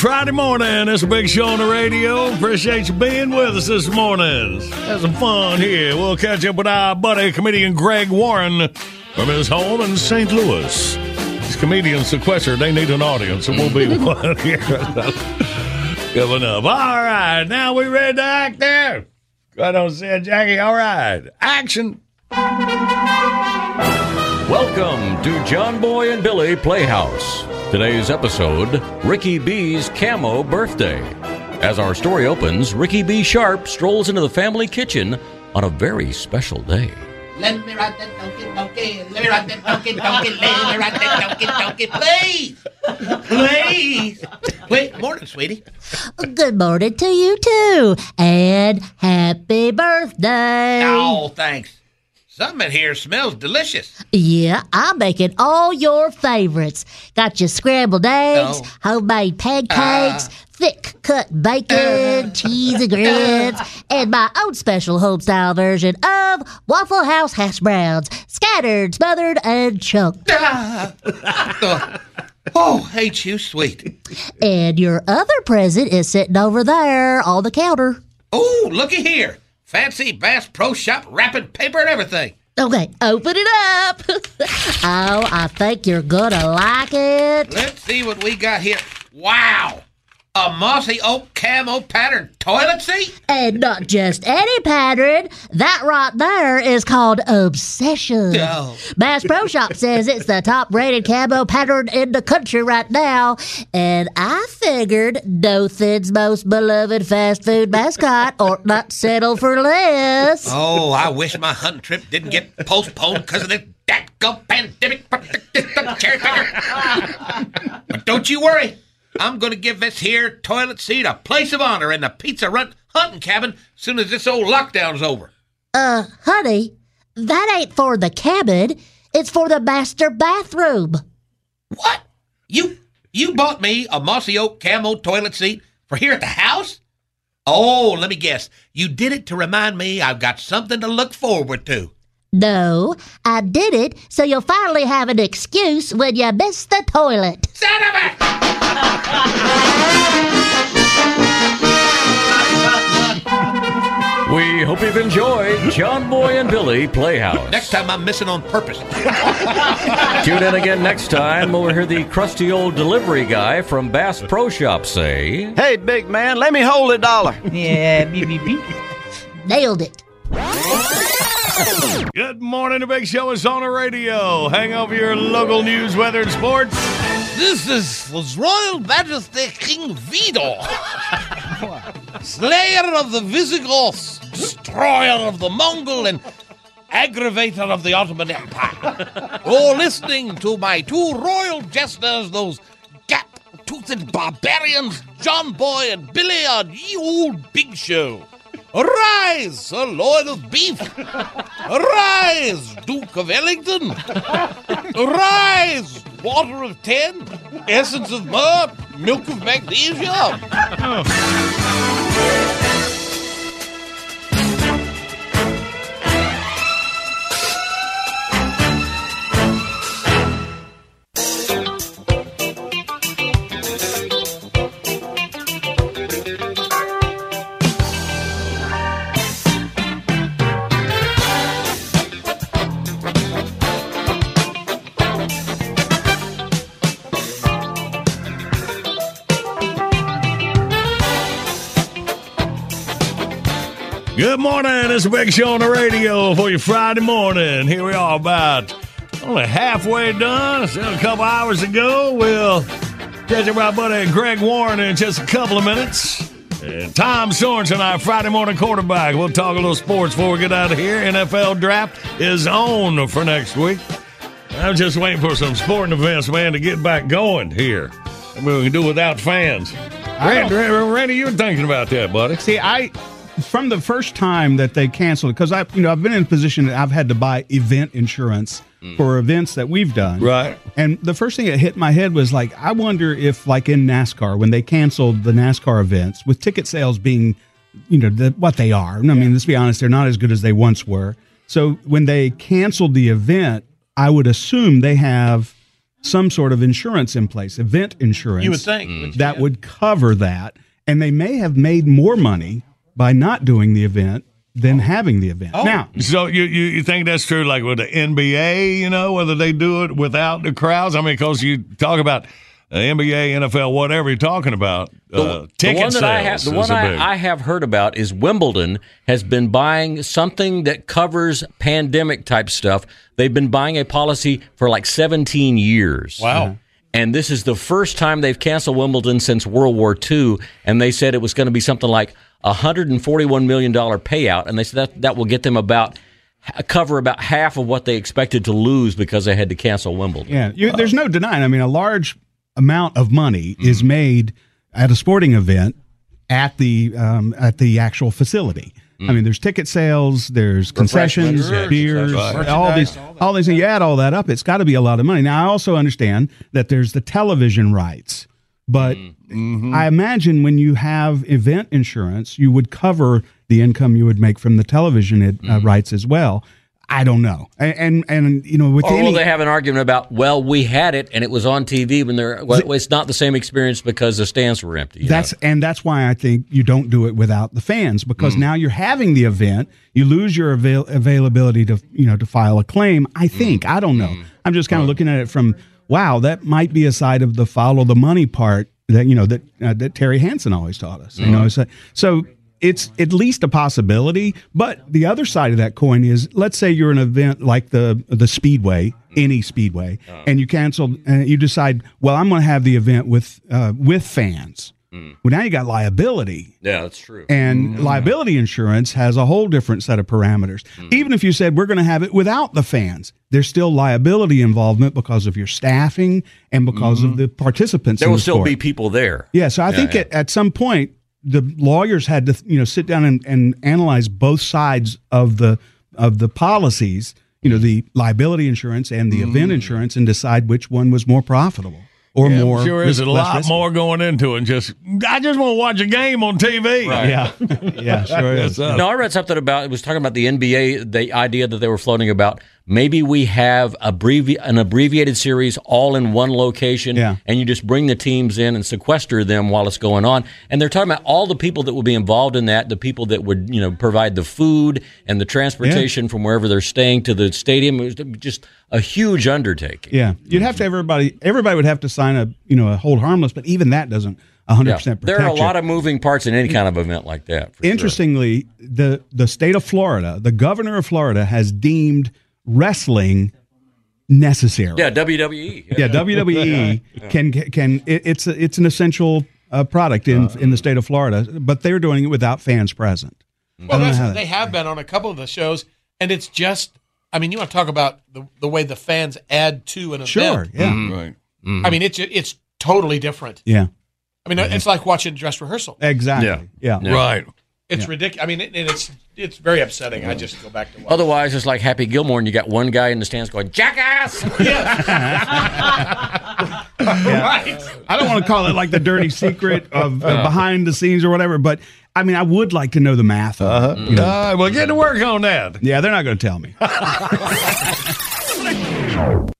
Friday morning. It's a big show on the radio. Appreciate you being with us this morning. Have some fun here. We'll catch up with our buddy, comedian Greg Warren from his home in St. Louis. These comedians sequestered. They need an audience. and we'll be one here. Coming up. All right. Now we ready to act there. I don't see it, Jackie. All right. Action. Welcome to John Boy and Billy Playhouse. Today's episode Ricky B's Camo Birthday. As our story opens, Ricky B. Sharp strolls into the family kitchen on a very special day. Let me ride that donkey, donkey. Let me ride that donkey, donkey. Let me ride that donkey, donkey. Please. Please. Wait, morning, sweetie. Good morning to you too, and happy birthday. Oh, thanks. Something in here smells delicious. Yeah, I'm making all your favorites. Got your scrambled eggs, Oh. homemade pancakes, uh. thick cut bacon, cheese and grits, and my own special homestyle version of Waffle House hash browns, scattered, smothered, and chunked. Oh, oh hate you, sweet. And your other present is sitting over there on the counter. Oh, looky here. Fancy Bass Pro Shop wrapping paper and everything. Okay, open it up. oh, I think you're gonna like it. Let's see what we got here. Wow. A mossy oak camo pattern toilet seat? And not just any pattern. That right there is called Obsession. Oh. Bass Pro Shop says it's the top rated camo pattern in the country right now. And I figured Dothan's most beloved fast food mascot ought not settle for less. Oh, I wish my hunting trip didn't get postponed because of this dadgum pandemic. Cherry picker. But don't you worry. I'm going to give this here toilet seat a place of honor in the Pizza Run hunting cabin soon as this old lockdown's over. Uh, honey, that ain't for the cabin. It's for the master bathroom. What? You you bought me a mossy oak camo toilet seat for here at the house? Oh, let me guess. You did it to remind me I've got something to look forward to. No, I did it so you'll finally have an excuse when you miss the toilet. Son of a! We hope you've enjoyed John Boy and Billy Playhouse. Next time I'm missing on purpose. Tune in again next time when we hear the crusty old delivery guy from Bass Pro Shop say, Hey, big man, let me hold a dollar. Yeah, beep, beep, beep. Nailed it. Good morning. The Big Show is on the radio. Hang over your local news, weather, and sports. This is His Royal Majesty King Vidor, slayer of the Visigoths, destroyer of the Mongol, and aggravator of the Ottoman Empire. You're listening to my two royal jesters, those gap-toothed barbarians, John Boy and Billy, on ye old Big Show. Arise, sirloin of beef! Arise, Duke of Ellington! Arise, water of ten, essence of myrrh, milk of magnesia! Oh. Good morning. It's a big show on the radio for you Friday morning. Here we are about only halfway done. Still a couple hours to go. We'll catch up our buddy Greg Warren in just a couple of minutes. And Tom Sorensen, our Friday morning quarterback. We'll talk a little sports before we get out of here. NFL draft is on for next week. I'm just waiting for some sporting events, man, to get back going here. I mean, we can do without fans. Randy, Randy, you were thinking about that, buddy. See, I from the first time that they canceled because I, you know, I've been in a position that I've had to buy event insurance mm. for events that we've done. Right. And the first thing that hit my head was like, I wonder if, like in NASCAR, when they canceled the NASCAR events, with ticket sales being, you know, the, what they are. I mean, let's be honest, they're not as good as they once were. So when they canceled the event, I would assume they have some sort of insurance in place, event insurance. You would think. Mm. that would cover that, and they may have made more money by not doing the event than having the event. Now, So you, you you think that's true? Like with the NBA, you know, whether they do it without the crowds? I mean, because you talk about uh, NBA, NFL, whatever you're talking about, uh, ticket the one that I have, sales the one I, I have heard about is Wimbledon has been buying something that covers pandemic type stuff. They've been buying a policy for like 17 years. Wow. And this is the first time they've canceled Wimbledon since World War II. And they said it was going to be something like a $141 million payout. And they said that, that will get them about cover about half of what they expected to lose because they had to cancel Wimbledon. Yeah, you, there's no denying. I mean, a large amount of money Mm-hmm. is made at a sporting event at the um, at the actual facility. I mean, there's ticket sales, there's concessions, Mm. Beers, right. all these, all these things. You add all that up, it's got to be a lot of money. Now, I also understand that there's the television rights, but Mm-hmm. I imagine when you have event insurance, you would cover the income you would make from the television uh, Mm-hmm. rights as well. I don't know, and and, and you know, with Or any will they have an argument about, well, we had it and it was on TV when they're, well, it's not the same experience because the stands were empty. you That's and that's why I think you don't do it without the fans because Mm. now you're having the event, you lose your avail- availability to you know to file a claim. I Mm. think I don't know. I'm just kind of looking at it from wow, that might be a side of the follow the money part that you know that uh, that Terry Hansen always taught us. You know, so, so it's at least a possibility. But the other side of that coin is, let's say you're an event like the the Speedway, any Speedway, and you cancel, and you decide, well, I'm going to have the event with uh, with fans. Mm. Well, now you got liability. Yeah, that's true. And mm. liability insurance has a whole different set of parameters. Mm. Even if you said we're going to have it without the fans, there's still liability involvement because of your staffing and because of mm-hmm. the participants. There in will the still sport. be people there. Yeah, so I think yeah. At, at some point the lawyers had to you know sit down and, and analyze both sides of the of the policies, you know, the liability insurance and the event insurance, and decide which one was more profitable or. Yeah, I'm more. sure there's a lot risky. more going into it. and Just I just want to watch a game on TV. Yeah, yeah, sure is. No, I read something about it was talking about the NBA, the idea that they were floating about maybe we have abbrevi- an abbreviated series all in one location Yeah. and you just bring the teams in and sequester them while it's going on. And they're talking about all the people that would be involved in that, the people that would, you know, provide the food and the transportation from wherever they're staying to the stadium. It was just a huge undertaking. Yeah, you'd have to everybody. Everybody would have to sign a you know a hold harmless, but even that doesn't hundred Yeah. percent There are a you. lot of moving parts in any kind of event like that. for sure. Interestingly, the the state of Florida, the governor of Florida, has deemed wrestling necessary. Yeah, WWE. Yeah, WWE can can it, it's a, it's an essential uh, product in in the state of Florida, but they're doing it without fans present. I Well, that's that- they have been on a couple of the shows, and it's just. I mean, you want to talk about the, the way the fans add to an Sure, yeah. Mm-hmm. Right. I mean, it's it's totally different. yeah, I mean, it's like watching dress rehearsal. exactly. Yeah, Right. It's Yeah. ridiculous. I mean, it, and it's it's very upsetting. I just go back to watch. Otherwise, it's like Happy Gilmore, and you got one guy in the stands going, "Jackass!" right. I don't want to call it like the dirty secret of uh, behind the scenes or whatever, but I mean, I would like to know the math. Uh-huh. All right, well, get to work on that. Yeah, they're not going to tell me.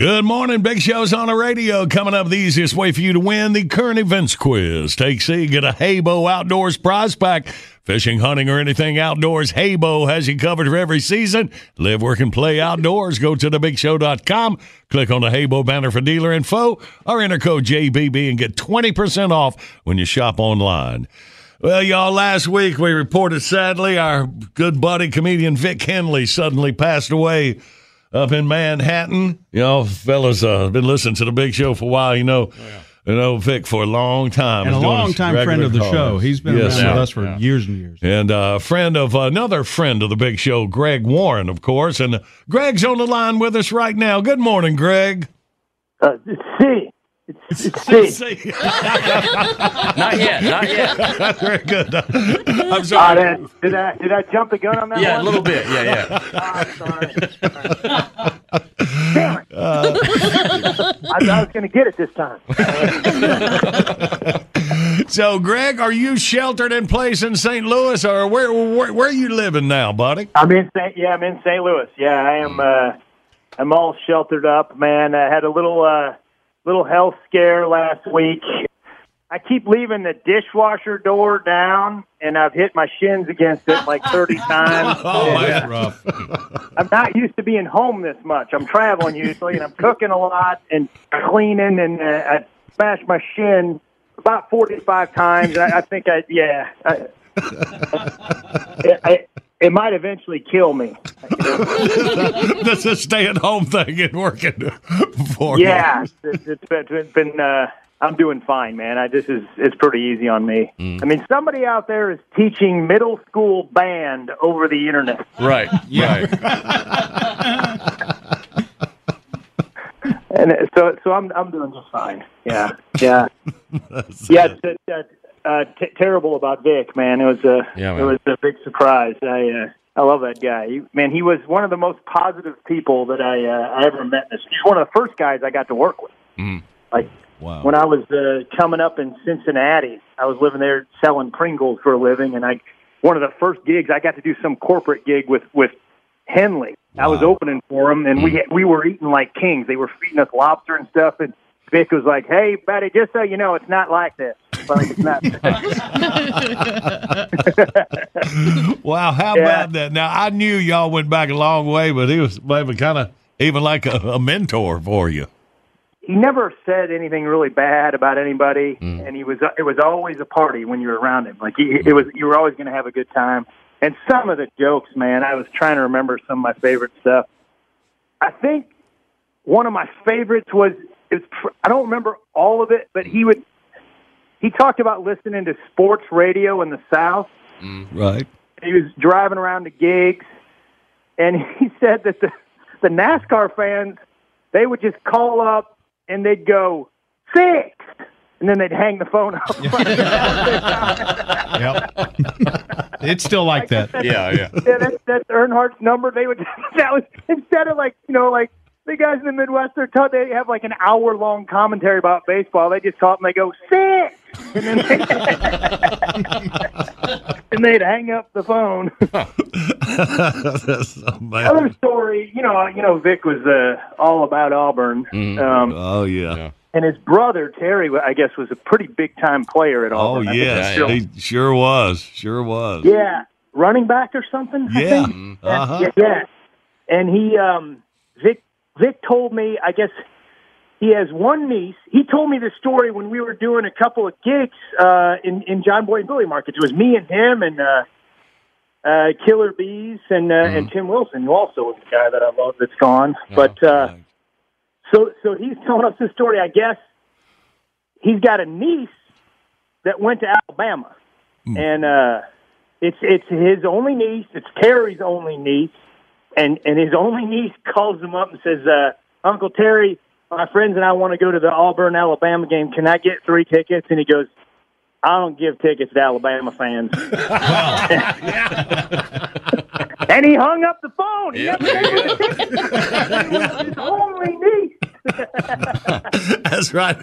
Good morning. Big shows on the radio. Coming up, the easiest way for you to win the current events quiz. Take C, get a Haybo Outdoors prize pack. Fishing, hunting, or anything outdoors, Haybo has you covered for every season. Live, work, and play outdoors. Go to thebigshow.com, click on the Haybo banner for dealer info, or enter code JBB and get 20% off when you shop online. Well, y'all, last week we reported sadly our good buddy comedian Vic Henley suddenly passed away up in Manhattan. You know, fellas, uh, been listening to the big show for a while. You know, you know Vic for a long time. And a He's doing long time friend of the calls. show. He's been Yes, around sir. with us for years and years. And a friend of another friend of the big show, Greg Warren, of course. And Greg's on the line with us right now. Good morning, Greg. Uh, C. It's, it's C. Not yet, not yet. Very good. I'm sorry. that- did I did I jump the gun on that Yeah, one? a little bit. Yeah, yeah. Ah, sorry. Damn it. I, I was going to get it this time. So, Greg, are you sheltered in place in St. Louis, or where where, where are you living now, buddy? I'm in St. Yeah, I'm in St. Louis. Yeah, I am. Uh, I'm all sheltered up, man. I had a little uh, little health scare last week. I keep leaving the dishwasher door down, and I've hit my shins against it like 30 times. Oh, And, that's uh, rough. I'm not used to being home this much. I'm traveling usually, and I'm cooking a lot and cleaning, and uh, I smashed my shin about 45 times. I, I think I, yeah, I, it, I, it might eventually kill me. That's a stay-at-home thing and working for you. Yeah, it, it's been, it's been uh, I'm doing fine, man. I this is it's pretty easy on me. Mm. I mean, somebody out there is teaching middle school band over the internet. Right. Right. And so, so I'm I'm doing just fine. Yeah, yeah, yeah. It's, it's, uh, t- terrible about Vic, man. It was a Yeah, it was a big surprise. I uh, I love that guy. He, man, he was one of the most positive people that I uh, I ever met. He's one of the first guys I got to work with. Mm. Like Wow. when I was uh, coming up in Cincinnati, I was living there selling Pringles for a living, and I one of the first gigs I got to do some corporate gig with with Henley. I was opening for him, and we we were eating like kings. They were feeding us lobster and stuff, and Vic was like, "Hey, buddy, just so you know, it's not like this. Like, it's not." Wow, how Yeah. about that? Now I knew y'all went back a long way, but he was maybe kind of even like a, a mentor for you. he never said anything really bad about anybody, mm. and he was it was always a party when you were around him. Like he, it was, you were always going to have a good time. And some of the jokes, man, I was trying to remember some of my favorite stuff. I think one of my favorites was it was pr- I don't remember all of it, but he would he talked about listening to sports radio in the South. Mm. Right. He was driving around to gigs, and he said that the the NASCAR fans they would just call up and they'd go six, and then they'd hang the phone up. Yep. it's still like that. Yeah, yeah. yeah, that's that's Earnhardt's number. They would that was instead of like you know like the guys in the Midwest they're taught they have like an hour long commentary about baseball. They just call up and they go six, and then they, and they'd hang up the phone. That's amazing. Other story, you know, you know, Vic was uh, all about Auburn, um, oh yeah. and his brother Terry, I guess, was a pretty big time player at Oh Auburn. I think yes, he's still- he sure was. Sure was. Yeah, running back or something. Yeah. Uh-huh. yeah, yeah. And he, um, Vic, Vic told me, I guess he has one niece. He told me the story when we were doing a couple of gigs uh, in in John Boy and Billy markets. It was me and him and uh, uh, Killer Beaz and uh, and Tim Wilson, who also was a guy that I love that's gone. but uh, so so he's telling us this story. I guess he's got a niece that went to Alabama, and uh, it's it's his only niece. It's Terry's only niece, and and his only niece calls him up and says, uh, "Uncle Terry, my friends and I want to go to the Auburn Alabama game. Can I get three tickets?" And he goes. I don't give tickets to Alabama fans. and he hung up the phone. He never gave him the tickets. his only niece. That's right.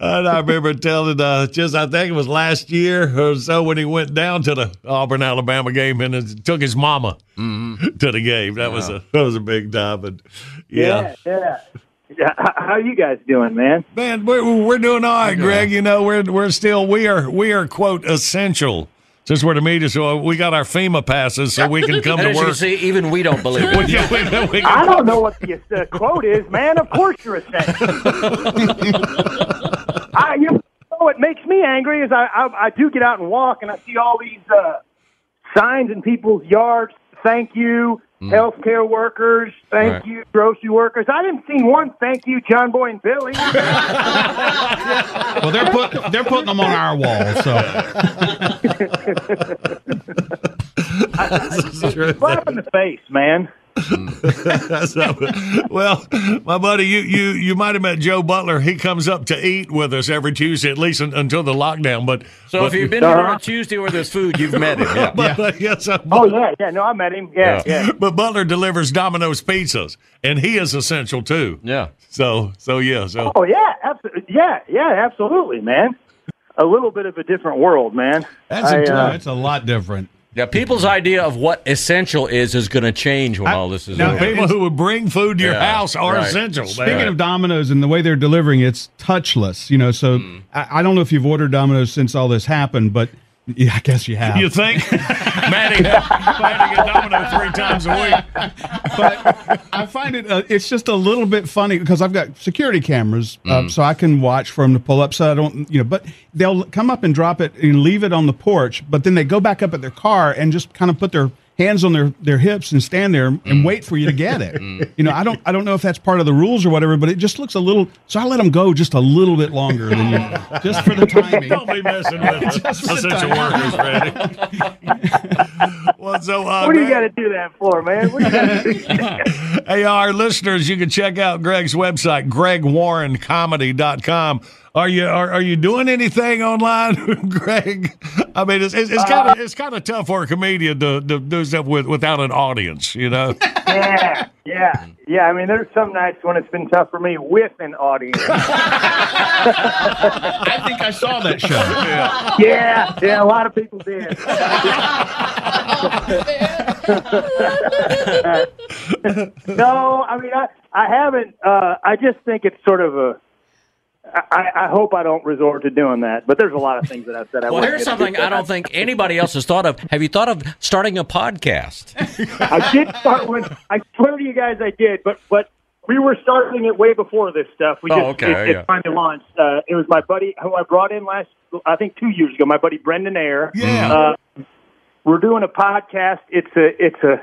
And I remember telling uh, just I think it was last year or so when he went down to the Auburn Alabama game and it took his mama to the game. That was a that was a big time. But yeah. yeah. yeah. Yeah, How, how you guys doing, man? Man, we're, we're doing all right, Greg. You know, we're we're still we are we are quote essential. Since we're the media, so we got our FEMA passes, so we can come to work. see, even we don't believe it. yeah, we- we- I don't know what the uh, quote is, man. Of course you're essential. I, you know what makes me angry is I, I I do get out and walk and I see all these uh, signs in people's yards. Thank you, Mm. healthcare workers. Thank Right. you, grocery workers. I didn't see one. Thank you, John Boy and Billy. Well, they're put they're putting them on our wall. So Slap in the face, man. So, well, my buddy, you, you you might have met Joe Butler. He comes up to eat with us every Tuesday, at least un, until the lockdown. But So but, if you've been here on Tuesday where there's food, you've met him. Yeah. but, but yes, uh, Oh yeah, yeah. No, I met him. Yeah, yeah. But Butler delivers Domino's pizzas, and he is essential too. Yeah. So so yeah. So Oh yeah, absolutely. Yeah, yeah, absolutely, man. A little bit of a different world, man. that's I, a, uh, that's a lot different. Yeah, people's idea of what essential is is going to change when all this is now over. people who would bring food to your Yeah, house are right. essential. Speaking man. of Domino's and the way they're delivering, it's touchless. You know, so Hmm. I, I don't know if you've ordered Domino's since all this happened, but yeah, I guess you have. you think Manny Manny a Domino three times a week? but I find it uh, it's just a little bit funny because I've got security cameras, uh, so I can watch for them to pull up. So I don't, you know, but they'll come up and drop it and leave it on the porch, but then they go back up at their car and just kind of put their hands on their, their hips and stand there and wait for you to get it. you know, I don't I don't know if that's part of the rules or whatever, but it just looks a little. So I let them go just a little bit longer than you, just for the timing. Don't be messing with us. Just for essential workers, Randy. well, so, uh, What do you Greg- got to do that for, man? What do you got do? hey, our listeners, you can check out Greg's website, gregwarrencomedy.com. Are you are, are you doing anything online, Greg? I mean, it's it's, it's kind of it's kind of tough for a comedian to, to do stuff with without an audience, you know. yeah, yeah, yeah. I mean, there's some nights when it's been tough for me with an audience. I think I saw that show. yeah, yeah. A lot of people did. no, I mean, I I haven't. Uh, I just think it's sort of a. I, I hope I don't resort to doing that, but there's a lot of things that I've said. I Well, wouldn't here's something into. I don't think anybody else has thought of. Have you thought of starting a podcast? I did start one. I swear to you guys I did, but but we were starting it way before this stuff. We Oh, just okay, it, it yeah. finally launched. Uh, it was my buddy who I brought in last I think two years ago. My buddy Brendan Ayer. Yeah. Uh, we're doing a podcast. It's a it's a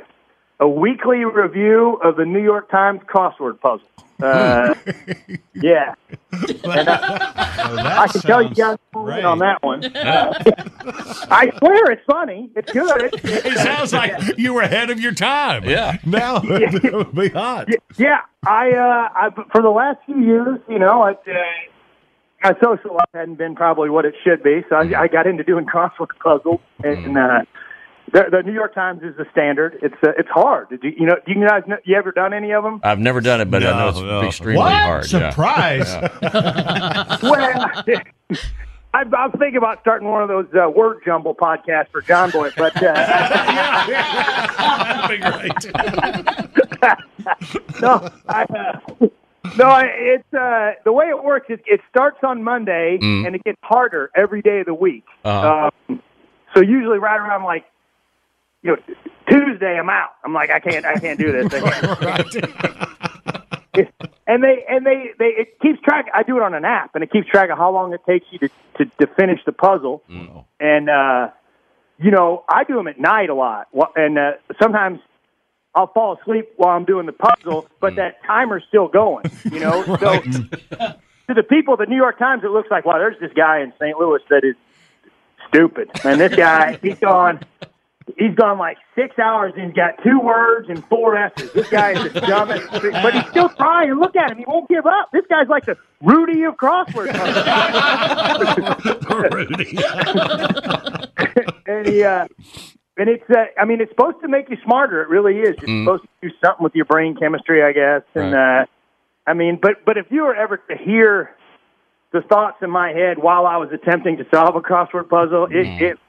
a weekly review of the New York Times crossword puzzle. Uh, yeah. And, uh, I can tell you guys moving on that one. I swear it's funny. It's good. It sounds like you were ahead of your time. Yeah. Now it would be hot. Yeah, I, uh, I for the last few years, you know, I, uh, my social life hadn't been probably what it should be, so I, I got into doing crossword puzzles, and uh, the, the New York Times is the standard. It's uh, it's hard. Did you, you know? You guys know, you ever done any of them? I've never done it, but I know it's no. extremely What? hard. yeah. Surprise. well, I, I'm thinking about starting one of those uh, word jumble podcasts for John Boy, but uh, That'd be great. no, I, uh, no, it's uh, the way it works. Is it starts on Monday Mm. and it gets harder every day of the week. Uh-huh. Um, so usually, right around like you know Tuesday, I'm out. I'm like, I can't, I can't do this. Can't. and they and they they it keeps track. I do it on an app, and it keeps track of how long it takes you to to, to finish the puzzle. And uh, you know, I do them at night a lot, and uh, sometimes I'll fall asleep while I'm doing the puzzle, but that timer's still going. You know, so to the people the New York Times, it looks like, wow, there's this guy in St. Louis that is stupid, and this guy, he's gone. He's gone like six hours and he's got two words and four S's. This guy is the dumbest, but he's still trying. And look at him; he won't give up. This guy's like the Rudy of crossword puzzles. and he, uh, and it's, uh, I mean, it's supposed to make you smarter. It really is. It's Mm. supposed to do something with your brain chemistry, I guess. And uh, I mean, but but if you were ever to hear the thoughts in my head while I was attempting to solve a crossword puzzle, it, it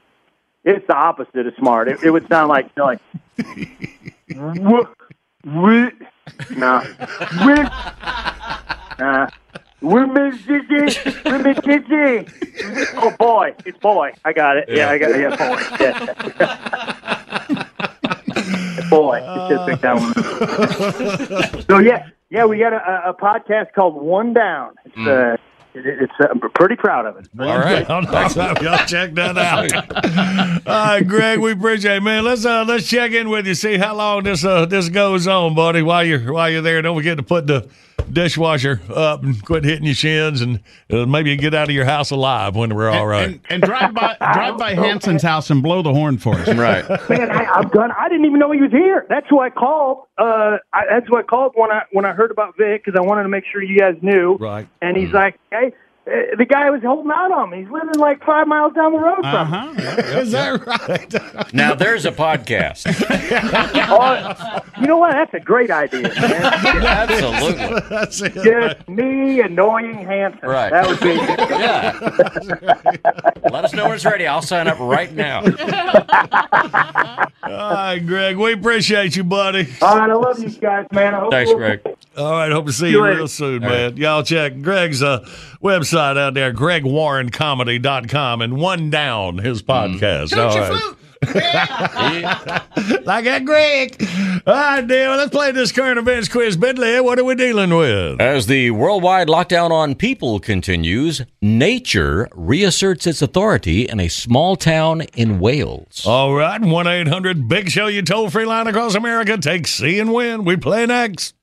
it's the opposite of smart. It, it would sound like you know, like wh- wh- no, uh, Oh boy, it's boy. I got it. Yeah, I got it. Yeah, boy. Yeah. boy, you should pick that one. so yeah, yeah, we got a, a podcast called One Down. It's uh, it, it's uh, I'm pretty proud of it. All right, I'll, I'll, I'll check that out. All right, Greg, we appreciate it, man. Let's uh, let's check in with you, see how long this uh, this goes on, buddy. While you're while you're there, don't forget to put the dishwasher up and quit hitting your shins, and uh, maybe get out of your house alive when we're all right. And, and drive by drive by Hanson's house and blow the horn for us. Right. Man, I, I'm gonna. I didn't even know he was here. That's who I called. Uh, I, that's who I called when I when I heard about Vic because I wanted to make sure you guys knew. Right. And he's like, "Hey, uh, the guy was holding out on me. He's living like five miles down the road from me." Uh-huh. Is that right? Now there's a podcast. Oh, you know what? That's a great idea. Man. Absolutely. That's it. Just me annoying Hanson. Right. That would be. Yeah. Let us know when it's ready. I'll sign up right now. All right, Greg, we appreciate you, buddy. All right, I love you guys, man. I hope Thanks, we'll- Greg. All right, hope to see See you you real soon, man. Y'all check Greg's uh, website out there, gregwarrencomedy.com, and One Down, his hmm. podcast. Toot All your flute. like that Greg. All right, dear. Well, let's play this current events quiz. Bentley, what are we dealing with? As the worldwide lockdown on people continues, nature reasserts its authority in a small town in Wales. All right, 1 800 Big Show, you toll free line across America. Take C and win. We play next.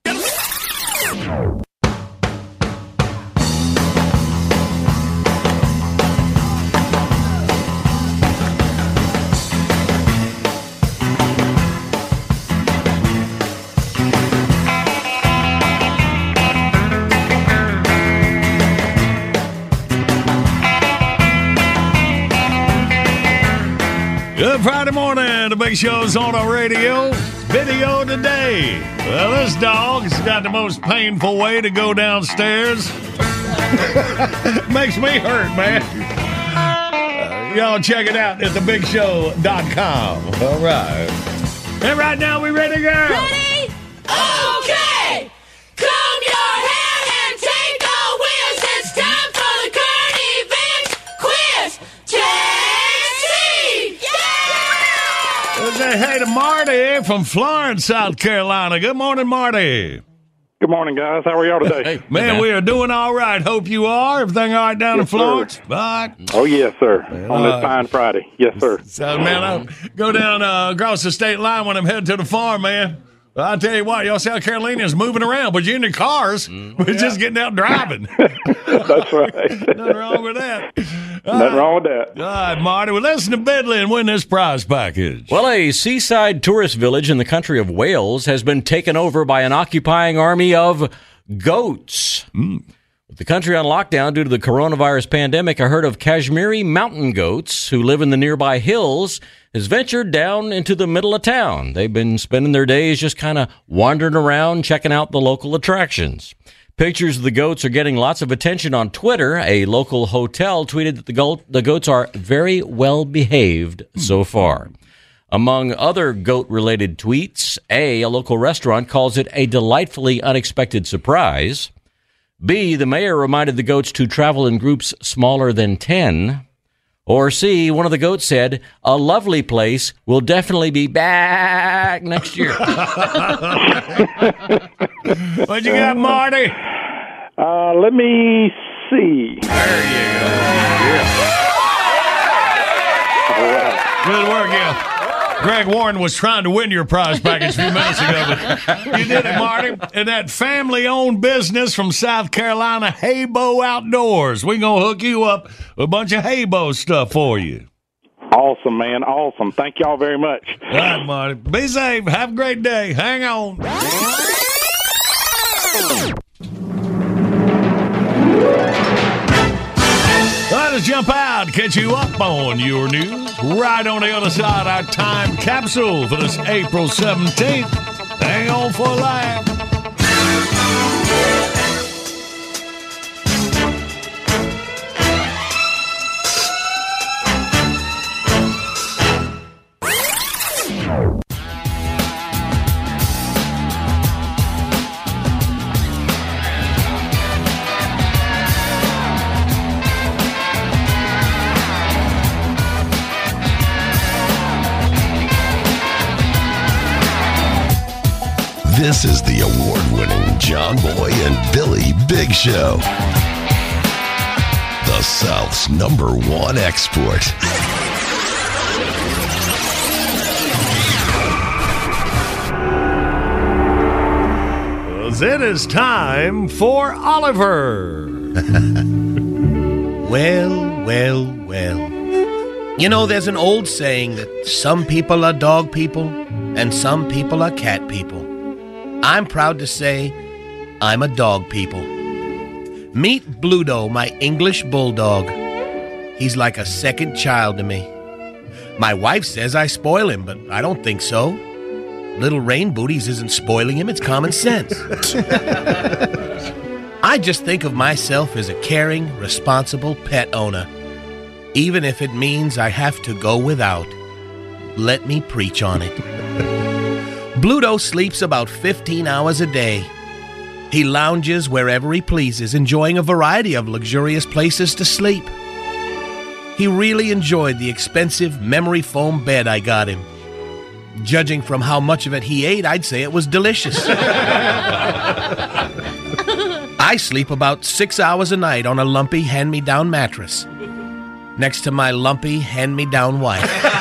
Friday morning. The Big Show's on our radio. Video today. Well, this dog's got the most painful way to go downstairs. Makes me hurt, man. Uh, y'all check it out at thebigshow.com. All right. And right now, we ready go? Ready? Okay! Say hey to Marty from Florence, South Carolina. Good morning, Marty. Good morning, guys. How are y'all today? Hey, man, we are doing all right. Hope you are. Everything all right down in Yes, sir. Florence? Right. Oh, yes, sir. On all this right. fine Friday. Yes, sir. So, man, I go down uh, across the state line when I'm headed to the farm, man. Well, I tell you what, y'all South Carolinians moving around, but you're in the cars. Mm-hmm. We're just getting out driving. That's right. Nothing wrong with that. Nothing wrong with that. All right, Marty. Well, listen to Bedley and win this prize package. Well, a seaside tourist village in the country of Wales has been taken over by an occupying army of goats. Mm. With the country on lockdown due to the coronavirus pandemic, a herd of Kashmiri mountain goats who live in the nearby hills has ventured down into the middle of town. They've been spending their days just kind of wandering around, checking out the local attractions. Pictures of the goats are getting lots of attention on Twitter. A local hotel tweeted that the, goat, the goats are very well behaved so far. Among other goat related tweets, A, a local restaurant calls it a delightfully unexpected surprise. B, the mayor reminded the goats to travel in groups smaller than 10. Or C, one of the goats said, a lovely place will definitely be back next year. What you got, Marty? Uh, let me see. There you go. Yeah. Right. Good work, yeah. Greg Warren was trying to win your prize package a few minutes ago, but you did it, Marty. And that family owned business from South Carolina, Haybo Outdoors. We're going to hook you up with a bunch of Haybo stuff for you. Awesome, man. Awesome. Thank y'all very much. All right, Marty. Be safe. Have a great day. Hang on. Let us jump out, catch you up on your news. Right on the other side, our time capsule for this April 17th. Hang on for laugh. This is the award winning John Boy and Billy Big Show. The South's number one export. It is time for Oliver. Well, well, well. You know, there's an old saying that some people are dog people and some people are cat people. I'm proud to say I'm a dog people. Meet Bluto, my English bulldog. He's like a second child to me. My wife says I spoil him, but I don't think so. Little Rain Booties isn't spoiling him, it's common sense. I just think of myself as a caring, responsible pet owner, even if it means I have to go without. Let me preach on it. Bluto sleeps about 15 hours a day. He lounges wherever he pleases, enjoying a variety of luxurious places to sleep. He really enjoyed the expensive memory foam bed I got him. Judging from how much of it he ate, I'd say it was delicious. I sleep about six hours a night on a lumpy hand me down mattress next to my lumpy hand me down wife.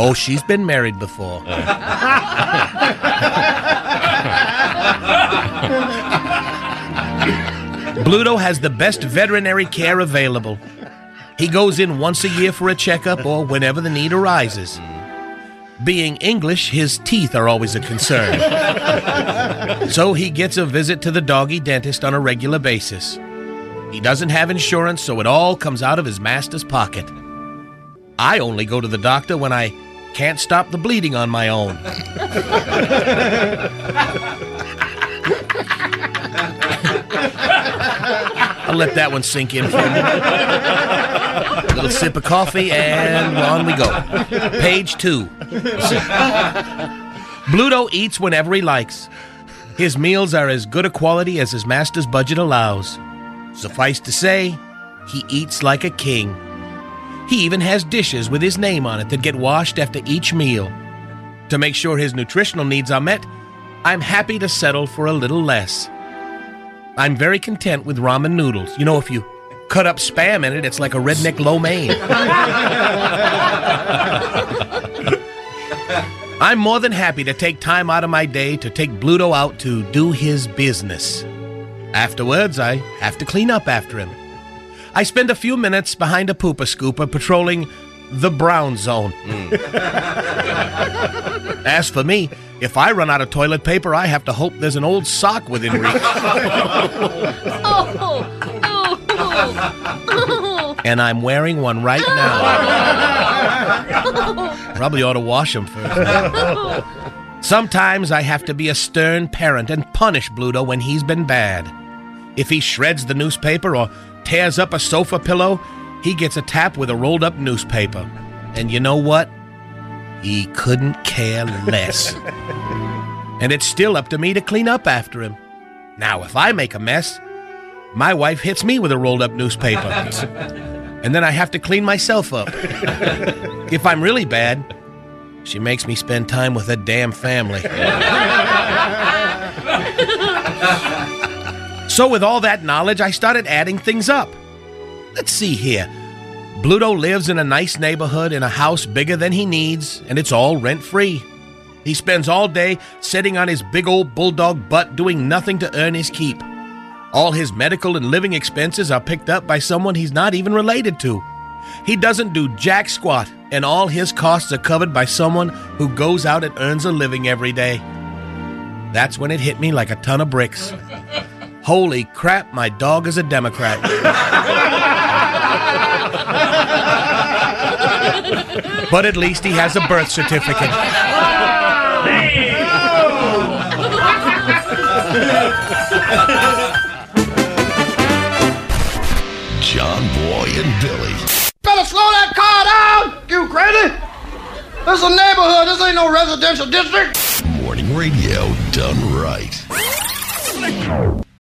Oh, she's been married before. Bluto has the best veterinary care available. He goes in once a year for a checkup or whenever the need arises. Being English, his teeth are always a concern. so he gets a visit to the doggy dentist on a regular basis. He doesn't have insurance, so it all comes out of his master's pocket. I only go to the doctor when I can't stop the bleeding on my own. I'll let that one sink in for a minute. A little sip of coffee, and on we go. Page two. Bluto eats whenever he likes. His meals are as good a quality as his master's budget allows. Suffice to say, he eats like a king. He even has dishes with his name on it that get washed after each meal. To make sure his nutritional needs are met, I'm happy to settle for a little less. I'm very content with ramen noodles. You know, if you cut up spam in it, it's like a redneck lo mein. I'm more than happy to take time out of my day to take Bluto out to do his business. Afterwards, I have to clean up after him. I spend a few minutes behind a pooper scooper patrolling the brown zone. Mm. As for me, if I run out of toilet paper, I have to hope there's an old sock within reach. oh, oh, oh. and I'm wearing one right now. Probably ought to wash them first. Sometimes I have to be a stern parent and punish Bluto when he's been bad. If he shreds the newspaper or tears up a sofa pillow, he gets a tap with a rolled up newspaper. And you know what? He couldn't care less. and it's still up to me to clean up after him. Now, if I make a mess, my wife hits me with a rolled up newspaper. and then I have to clean myself up. if I'm really bad, she makes me spend time with her damn family. So, with all that knowledge, I started adding things up. Let's see here. Bluto lives in a nice neighborhood in a house bigger than he needs, and it's all rent free. He spends all day sitting on his big old bulldog butt doing nothing to earn his keep. All his medical and living expenses are picked up by someone he's not even related to. He doesn't do jack squat, and all his costs are covered by someone who goes out and earns a living every day. That's when it hit me like a ton of bricks. Holy crap, my dog is a Democrat. but at least he has a birth certificate. John Boy and Billy. Better slow that car down, you crazy! This is a neighborhood, this ain't no residential district! Morning radio done right.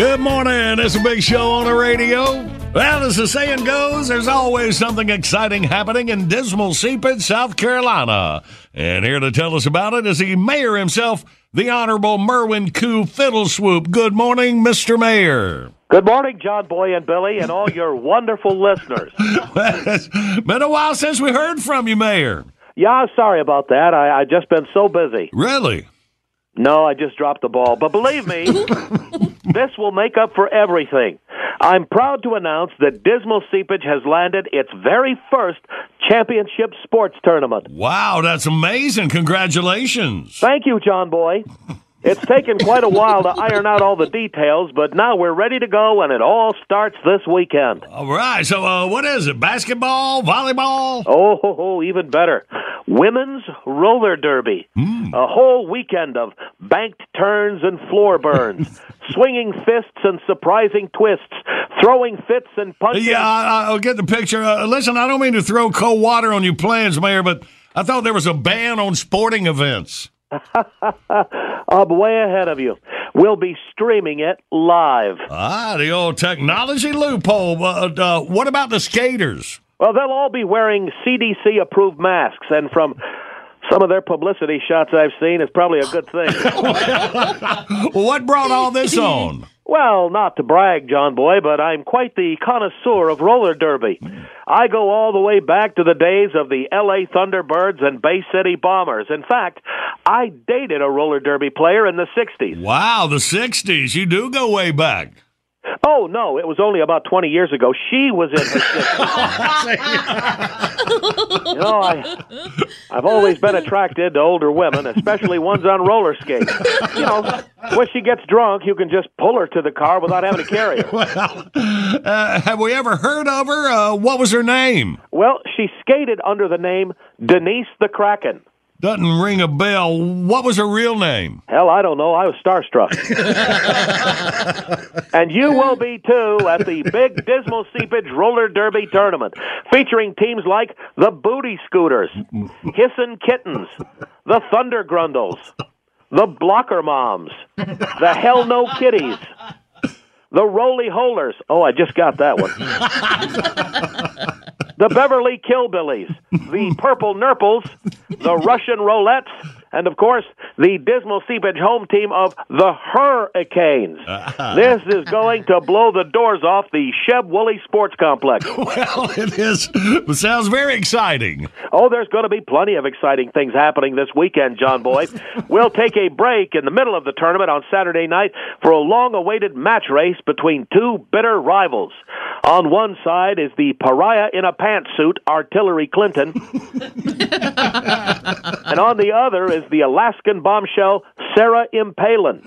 Good morning. It's a big show on the radio. Well, as the saying goes, there's always something exciting happening in Dismal Seepage, South Carolina. And here to tell us about it is the mayor himself, the Honorable Merwin Koo Fiddleswoop. Good morning, Mr. Mayor. Good morning, John Boy and Billy, and all your wonderful listeners. it's been a while since we heard from you, Mayor. Yeah, sorry about that. I I just been so busy. Really? No, I just dropped the ball. But believe me, this will make up for everything. I'm proud to announce that Dismal Seepage has landed its very first championship sports tournament. Wow, that's amazing. Congratulations. Thank you, John Boy. It's taken quite a while to iron out all the details, but now we're ready to go, and it all starts this weekend. All right. So, uh, what is it? Basketball? Volleyball? Oh, ho, ho, even better. Women's roller derby. A whole weekend of banked turns and floor burns, swinging fists and surprising twists, throwing fits and punches. Yeah, I, I'll get the picture. Uh, listen, I don't mean to throw cold water on your plans, Mayor, but I thought there was a ban on sporting events. I'm way ahead of you. We'll be streaming it live. Ah, the old technology loophole. Uh, uh, what about the skaters? Well, they'll all be wearing CDC approved masks, and from some of their publicity shots I've seen, it's probably a good thing. what brought all this on? Well, not to brag, John Boy, but I'm quite the connoisseur of roller derby. I go all the way back to the days of the LA Thunderbirds and Bay City Bombers. In fact, I dated a roller derby player in the 60s. Wow, the 60s. You do go way back. Oh, no, it was only about 20 years ago. She was in her 60s. you know, I, I've always been attracted to older women, especially ones on roller skates. You know, when she gets drunk, you can just pull her to the car without having to carry her. Well, uh, have we ever heard of her? Uh, what was her name? Well, she skated under the name Denise the Kraken. Doesn't ring a bell. What was her real name? Hell, I don't know. I was starstruck. and you will be too at the big Dismal Seepage Roller Derby tournament, featuring teams like the Booty Scooters, Hissin' Kittens, the Thunder Grundles, the Blocker Moms, the Hell No Kitties, the Roly Holers. Oh, I just got that one. the Beverly Killbillies, the Purple Nurples, the Russian Roulettes, and of course, the Dismal Seepage home team of the Hurricanes. Uh-huh. this is going to blow the doors off the Sheb Wooley Sports Complex. Well, it is. It sounds very exciting. Oh, there's going to be plenty of exciting things happening this weekend, John Boy. we'll take a break in the middle of the tournament on Saturday night for a long awaited match race between two bitter rivals. On one side is the pariah in a pantsuit, Artillery Clinton. and on the other is the Alaskan bombshell, Sarah Impalin.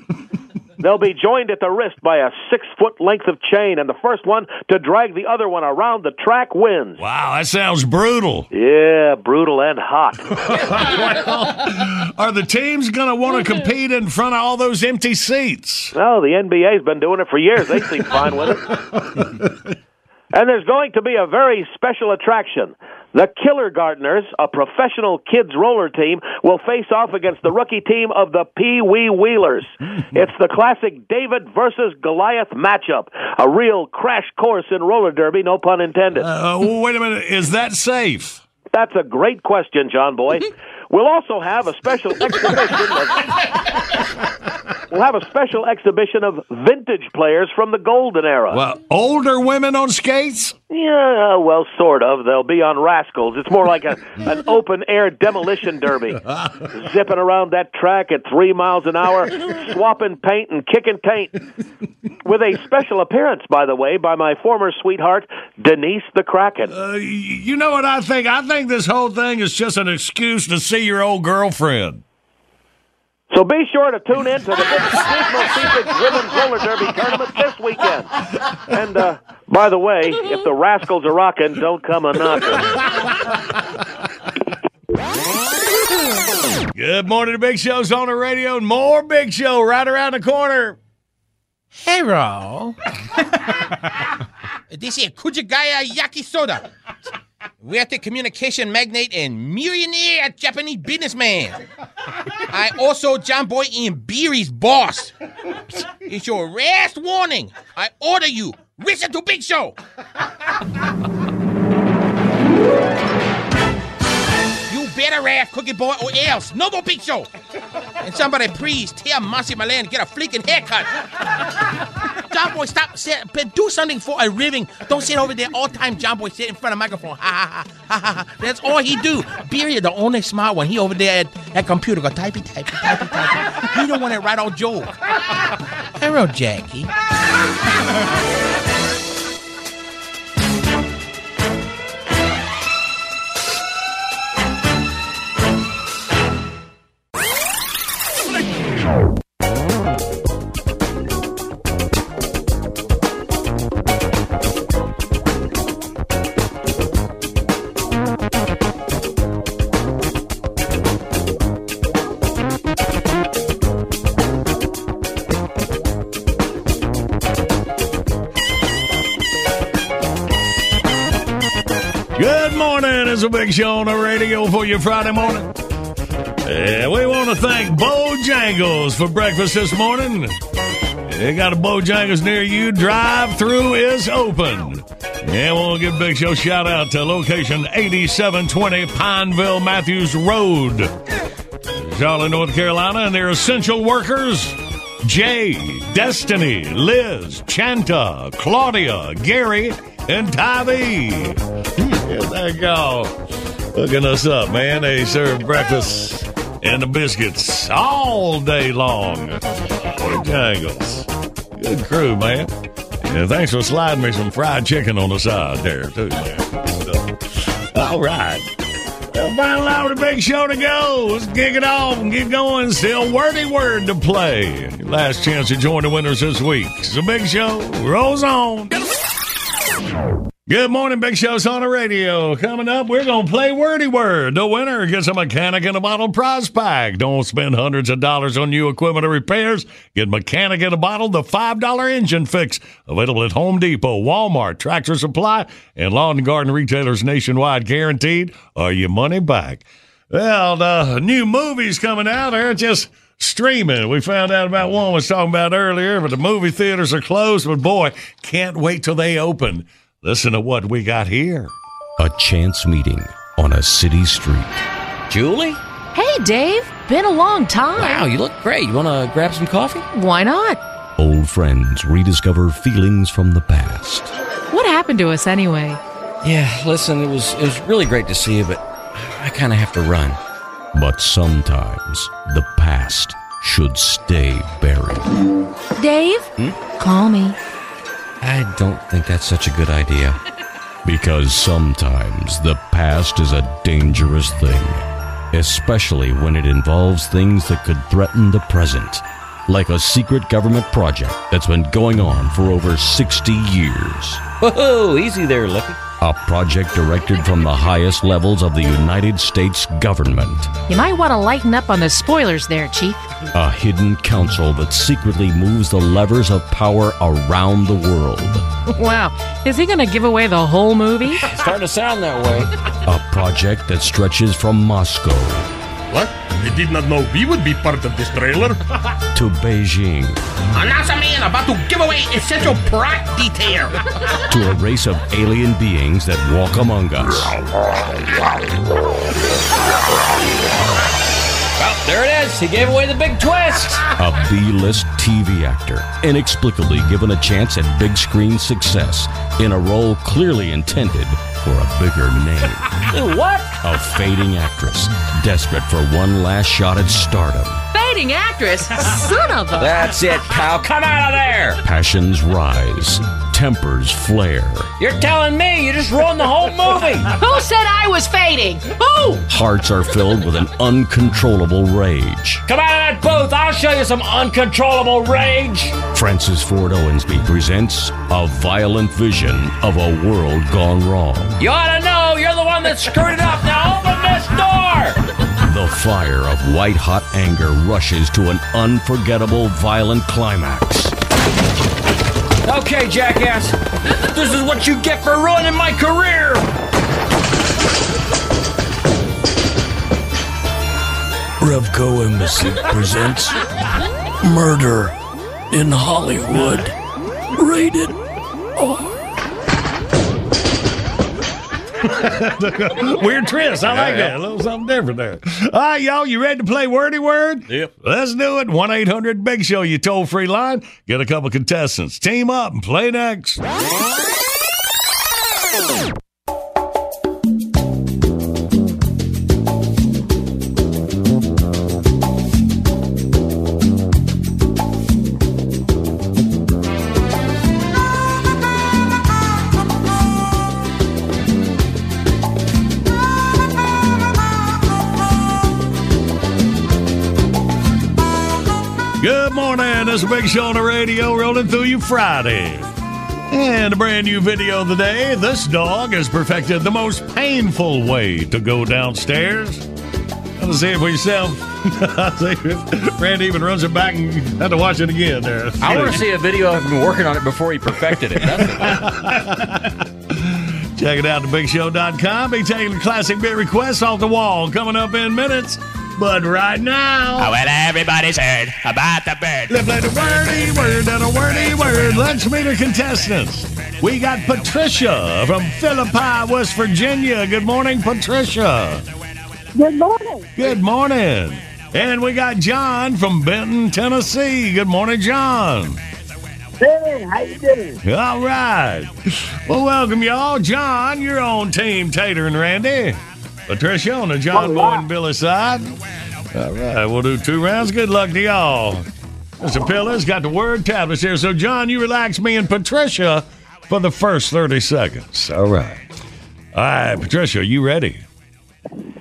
They'll be joined at the wrist by a six foot length of chain, and the first one to drag the other one around the track wins. Wow, that sounds brutal. Yeah, brutal and hot. Are the teams going to want to compete in front of all those empty seats? No, the NBA's been doing it for years. They seem fine with it. And there's going to be a very special attraction. The Killer Gardeners, a professional kids roller team, will face off against the rookie team of the Pee Wee Wheelers. It's the classic David versus Goliath matchup. A real crash course in roller derby, no pun intended. Uh, wait a minute. Is that safe? That's a great question, John Boy. We'll also have a special exhibition of We'll have a special exhibition of vintage players from the golden era. Well, older women on skates? Yeah, well, sort of. They'll be on rascals. It's more like a an open air demolition derby, zipping around that track at three miles an hour, swapping paint and kicking paint. With a special appearance, by the way, by my former sweetheart Denise the Kraken. Uh, you know what I think? I think this whole thing is just an excuse to see your old girlfriend. So be sure to tune in to the Dismal Seepage Women's Roller Derby tournament this weekend. And uh, by the way, if the rascals are rocking, don't come a knocking. Good morning to Big Show's on the radio and more Big Show right around the corner. Hey, Hello. this is Kujagaya Yakisoda. We're the communication magnate and millionaire Japanese businessman. I also John Boy Ian Beery's boss. It's your last warning. I order you, listen to Big Show. Better ask Cookie Boy or else. No more Big Show. And somebody please tell Marcy Milan to get a freaking haircut. John Boy, stop. But do something for a living. Don't sit over there all time. John Boy sit in front of microphone. Ha ha ha ha ha. ha. That's all he do. Beery the only smart one. He over there at, at computer go typey typey typey typey. He don't want to write all joke. Hello, Jackie. A big show on the radio for you Friday morning. And we want to thank Bojangles for breakfast this morning. They got a Bojangles near you. Drive through is open. And we'll give Big Show shout out to location 8720 Pineville Matthews Road, Charlotte, North Carolina, and their essential workers Jay, Destiny, Liz, Chanta, Claudia, Gary, and Tybee. There you go. Hooking us up, man. They serve breakfast and the biscuits all day long. Bojangles. Good crew, man. And thanks for sliding me some fried chicken on the side there, too, man. All right. Well, final hour of the big show to go. Let's kick it off and get going. Still wordy word to play. Last chance to join the winners this week. It's a big show. Rolls on. Good morning, Big Show's on the radio. Coming up, we're going to play Wordy Word. The winner gets a mechanic in a bottle prize pack. Don't spend hundreds of dollars on new equipment or repairs. Get mechanic in a bottle, the $5 engine fix. Available at Home Depot, Walmart, Tractor Supply, and lawn and garden retailers nationwide. Guaranteed or your money back. Well, the new movies coming out. They're just streaming. We found out about one was talking about earlier, but the movie theaters are closed. But boy, can't wait till they open. Listen to what we got here. A chance meeting on a city street. Julie? Hey, Dave. Been a long time. Wow, you look great. You want to grab some coffee? Why not? Old friends rediscover feelings from the past. What happened to us anyway? Yeah, listen, it was it was really great to see you, but I kind of have to run. But sometimes the past should stay buried. Dave, hmm? call me. I don't think that's such a good idea. Because sometimes the past is a dangerous thing, especially when it involves things that could threaten the present. like a secret government project that's been going on for over 60 years. Whoa, easy there, Lippy. A project directed from the highest levels of the United States government. You might want to lighten up on the spoilers there, Chief. A hidden council that secretly moves the levers of power around the world. Wow. Is he going to give away the whole movie? Starting to sound that way. A project that stretches from Moscow What? I did not know we would be part of this trailer. to Beijing Announcer man about to give away essential plot detail. to a race of alien beings that walk among us. Well, there it is. He gave away the big twist. A B list TV actor, inexplicably given a chance at big screen success in a role clearly intended for a bigger name. what? A fading actress, desperate for one last shot at stardom. Fading actress? Son of a. That's it, pal. Come out of there. Passions rise, tempers flare, You're telling me you just ruined the whole movie. Who said I was fading? Who? hearts are filled with an uncontrollable rage. Come out of that booth. I'll show you some uncontrollable rage. Francis Ford Owensby presents a violent vision of a world gone wrong. You ought to know you're the one that screwed it up. Now open this door. The fire of white hot anger rushes to an unforgettable violent climax. Okay, jackass. This is what you get for ruining my career. Revco Embassy presents Murder in Hollywood. Rated Weird twist. I like that. A little something different there. All right, y'all, you ready to play Wordy Word? Yep. Let's do it. 1 800 Big Show, you toll free line. Get a couple contestants. Team up and play next. This Big Show on the radio rolling through you Friday. And a brand new video of the day. This dog has perfected the most painful way to go downstairs. Let's see it for yourself. Randy even runs it back and had to watch it again there. I want to see a video of him working on it before he perfected it. Check it out at thebigshow.com. Be taking the classic bit requests off the wall coming up in minutes. But right now. Oh, well, everybody's heard about the bird. Let's play the wordy word and a wordy word. Let's meet our contestants. We got Patricia from Philippi, West Virginia. Good morning, Patricia. Good morning. Good morning. And we got John from Benton, Tennessee. Good morning, John. Hey, how you doing? All right. Well, welcome, y'all. John, you're on Team Tater and Randy. Patricia on the John Boy and Billy side. All right, we'll do two rounds. Good luck to y'all. Mr. Pillar's got the word tablets here. So, John, you relax me and Patricia for the first 30 seconds. All right. All right, Patricia, are you ready?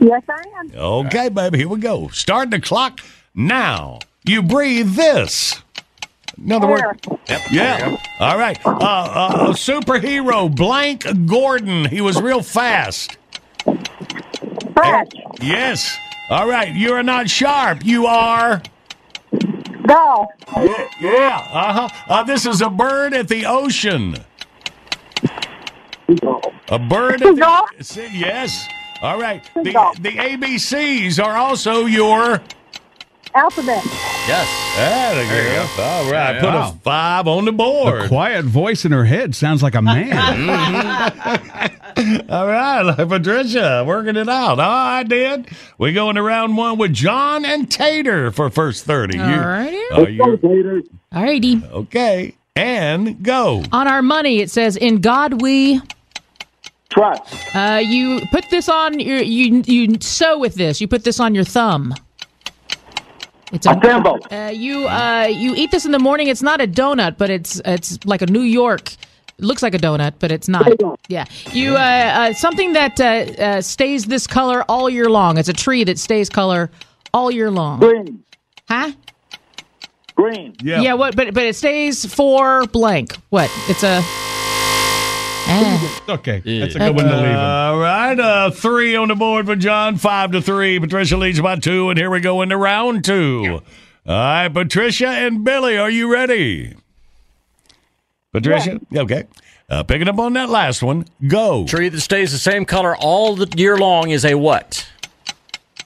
Yes, I am. Okay, baby, here we go. Start the clock now. You breathe this. In other words, yeah. All right. Uh, uh, a superhero, Blank Gordon. He was real fast. Flash. Yes. All right. You are not sharp. You are. Go. Yeah. yeah. Uh-huh. Uh This is a bird at the ocean. A bird at the. Yes. All right. The, the ABCs are also your. Alphabet. Yes. There you go. All right. Put Wow. a five on the board. The quiet voice in her head sounds like a man. All right, Patricia, working it out. Oh, I did. We go into round one with John and Tater for first 30. You- Alrighty. Are you Alrighty. okay? And go. On our money, it says, "In God we." Trust. Uh, you put this on your you you sew with this. You put this on your thumb. It's A thimble. Uh, you uh, you eat this in the morning. It's not a donut, but it's it's like a New York. It looks like a donut, but it's not. Yeah, you uh, uh, something that uh, uh, stays this color all year long. It's a tree that stays color all year long. Green. Huh? Green. Yeah. Yeah. What? But but it stays for blank. What? It's a. Ah. Okay, that's a good one to leave him. All right, uh, three on the board for John, five to three. Patricia leads by two, and here we go into round two. All right, Patricia and Billy, are you ready? Patricia, okay. Uh, picking up on that last one, go. Tree that stays the same color all the year long is a what?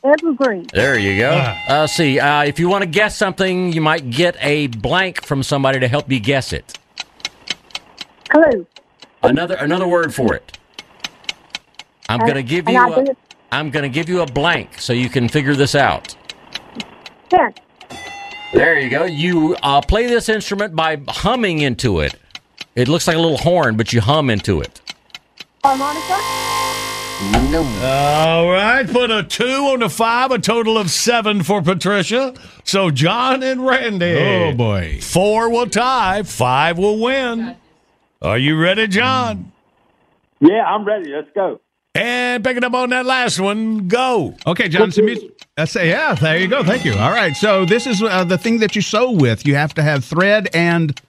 Evergreen. There you go. Uh, see, uh, if you want to guess something, you might get a blank from somebody to help you guess it. Clue. Another another word for it. I'm Uh, gonna give you. I'll A, do it. I'm gonna give you a blank so you can figure this out. Ten. There you go. You uh, play this instrument by humming into it. It looks like a little horn, but you hum into it. Harmonica. All right, put a two on the five, a total of seven for Patricia. So John and Randy. Oh, boy. Four will tie, five will win. Are you ready, John? Yeah, I'm ready. Let's go. And picking up on that last one, go. Okay, John, some music. That's yeah. There you go. Thank you. All right. So this is uh, the thing that you sew with. You have to have thread and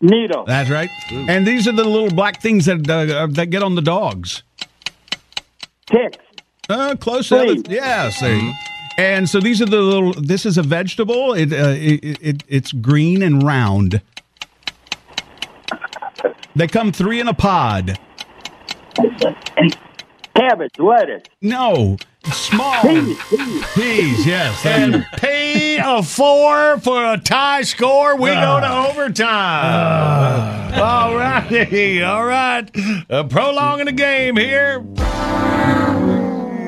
needle. That's right. And these are the little black things that uh, that get on the dogs. Ticks. Uh, close. Please. Yeah. See. And so these are the little. This is a vegetable. It, uh, it, it it's green and round. They come three in a pod. Cabbage. Lettuce. No, small Peas. Peas. peas. Yes. And you. And P a four for a tie score. We go to overtime. all righty. All right. Uh, prolonging the game here.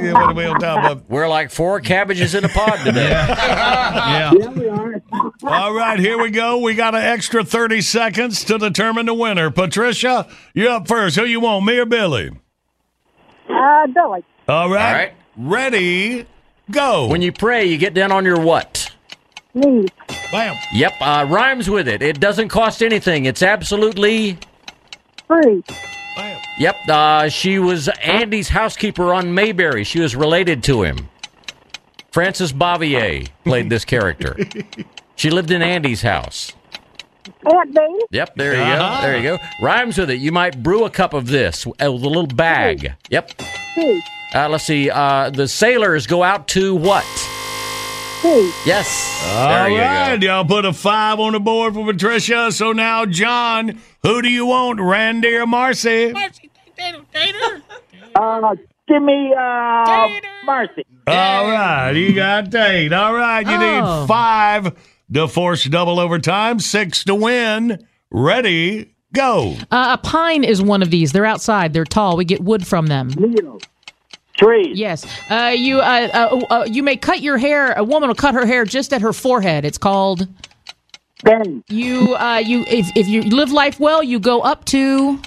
Yeah, what are we on top of? We're like four cabbages in a pod today. Yeah. we are. All right, here we go. We got an extra 30 seconds to determine the winner. Patricia, you're up first. Who you want, me or Billy? Uh, Billy. All right. All right. Ready, go. When you pray, you get down on your what? Knees. Bam. Yep, uh, rhymes with it. It doesn't cost anything. It's absolutely. Free. Yep, uh, she was Andy's housekeeper on Mayberry. She was related to him. Frances Bavier played this character. She lived in Andy's house. Aunt Bee. Yep, there you Uh-huh. go. There you go. Rhymes with it. You might brew a cup of this with a little bag. Yep. Tea. Uh, let's see. Uh, the sailors go out to what? Tea. Yes. All there Y'all put a five on the board for Patricia. So now, John, who do you want, Randy or Marcy? Uh, give me uh, Marcy. All right, you got eight. All right, you Oh. need five to force double overtime, six to win. Ready, go. Uh, a pine is one of these. They're outside. They're tall. We get wood from them. Needle. Trees. Yes. Uh, you uh, uh, uh, you may cut your hair. A woman will cut her hair just at her forehead. It's called. Ben. You uh, you if if you live life well, you go up to.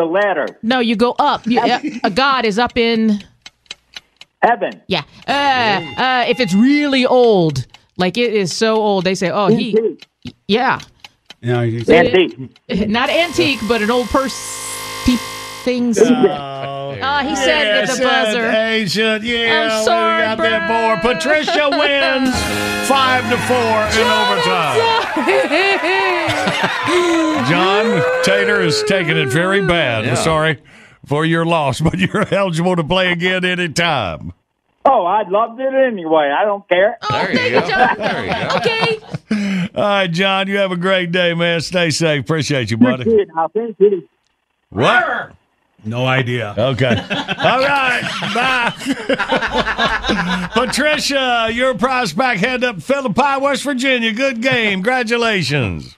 The ladder. No, you go up. You, uh, a god is up in. Heaven. Yeah. Uh, uh, if it's really old, like it is so old, they say, "Oh, he." Antique. Yeah. Yeah. you- Antique. Not antique, but an old purse. Pe- things. Oh, he said Yeah, with the buzzer. Ancient, yeah, I'm sorry, we got that four. Patricia wins five to four in overtime. John Tater is taking it very bad. Yeah. Sorry for your loss, but you're eligible to play again anytime. Oh, I loved it anyway. I don't care. Oh, there you go. There you go. Okay. All right, John, you have a great day, man. Stay safe. Appreciate you, You're buddy. kidding. I think it. What? No idea. Okay. All right. Bye. Patricia, your prize back head up Philippi, West Virginia. Good game. Congratulations.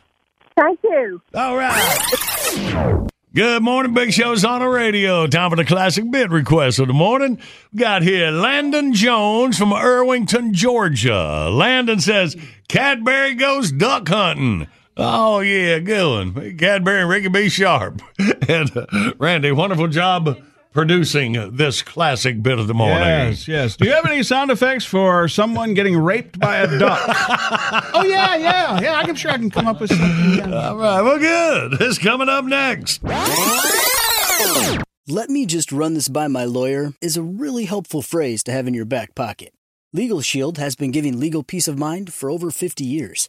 Thank you. All right. Good morning, Big Show's on the radio. Time for the classic bit request of the morning. We got here Landon Jones from Irvington, Georgia. Landon says, Cadbury goes duck hunting. Oh, yeah, good one. Cadbury and Ricky B. Sharp. and uh, Randy, wonderful job producing this classic bit of the morning. Yes, yes. Do you have any sound effects for someone getting raped by a duck? oh yeah, yeah, yeah. I'm sure I can come up with something. yeah. All right, well, good. It's coming up next. Let me just run this by my lawyer is a really helpful phrase to have in your back pocket. Legal Shield has been giving legal peace of mind for over 50 years.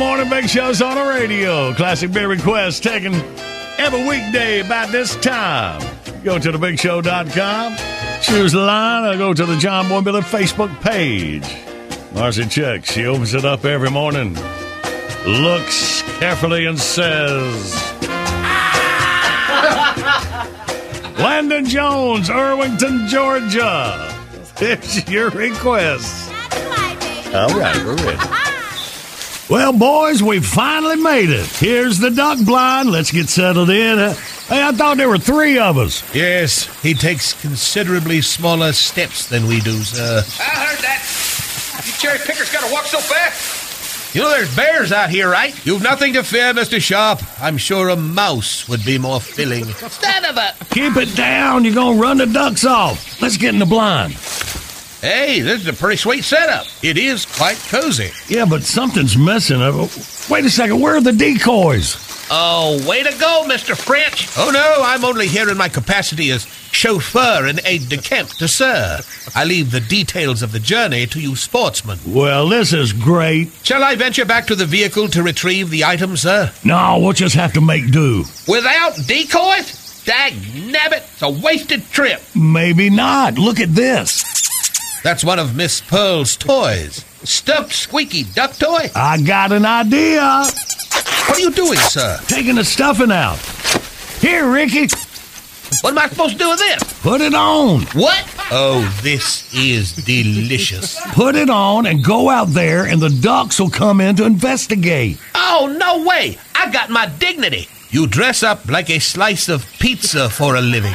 Morning, Big Show's on the radio. Classic beer requests taken every weekday about this time. Go to thebigshow.com, choose the line, or go to the John Boy Miller Facebook page. Marcy checks. She opens it up every morning, looks carefully, and says, Landon Jones, Irvington, Georgia. It's your request. All right, we're ready. Well, boys, we finally made it. Here's the duck blind. Let's get settled in. Uh, hey, I thought there were three of us. Yes, he takes considerably smaller steps than we do, sir. I heard that. You cherry pickers gotta walk so fast. You know there's bears out here, right? You've nothing to fear, Mr. Sharp. I'm sure a mouse would be more filling. Stand of it. Keep it down. You're going to run the ducks off. Let's get in the blind. Hey, this is a pretty sweet setup. It is quite cozy. Yeah, but something's missing. Wait a second. Where are the decoys? Oh, way to go, Mr. French. Oh, no, I'm only here in my capacity as chauffeur and aide de camp to sir. I leave the details of the journey to you sportsmen. Well, this is great. Shall I venture back to the vehicle to retrieve the items, sir? No, we'll just have to make do. Without decoys? Dag nabbit, it's a wasted trip. Maybe not. Look at this. That's one of Miss Pearl's toys. Stuffed squeaky duck toy? I got an idea. What are you doing, sir? Taking the stuffing out. Here, Ricky. What am I supposed to do with this? Put it on. What? Oh, this is delicious. Put it on and go out there, and the ducks will come in to investigate. Oh, no way. I got my dignity. You dress up like a slice of pizza for a living.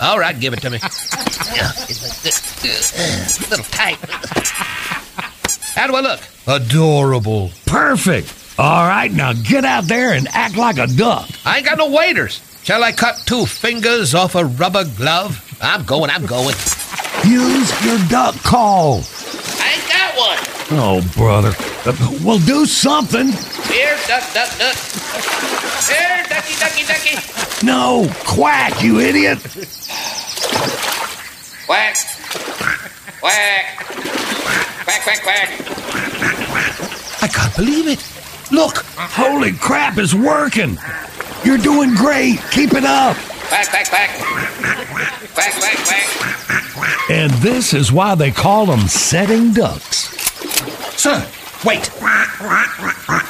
All right, give it to me. A little tight. How do I look? Adorable. Perfect. All right, now get out there and act like a duck. I ain't got no waiters. Shall I cut two fingers off a rubber glove? I'm going, I'm going. Use your duck call. I ain't got one. Oh, brother. Uh, well, do something. Here, duck, duck, duck. Here, ducky, ducky, ducky. No, quack, you idiot. Quack. Quack. Quack, quack, quack. I can't believe it. Look. Holy crap, it's working. You're doing great. Keep it up. Back, back, back. Back, back, back. And this is why they call them setting ducks. Sir, wait.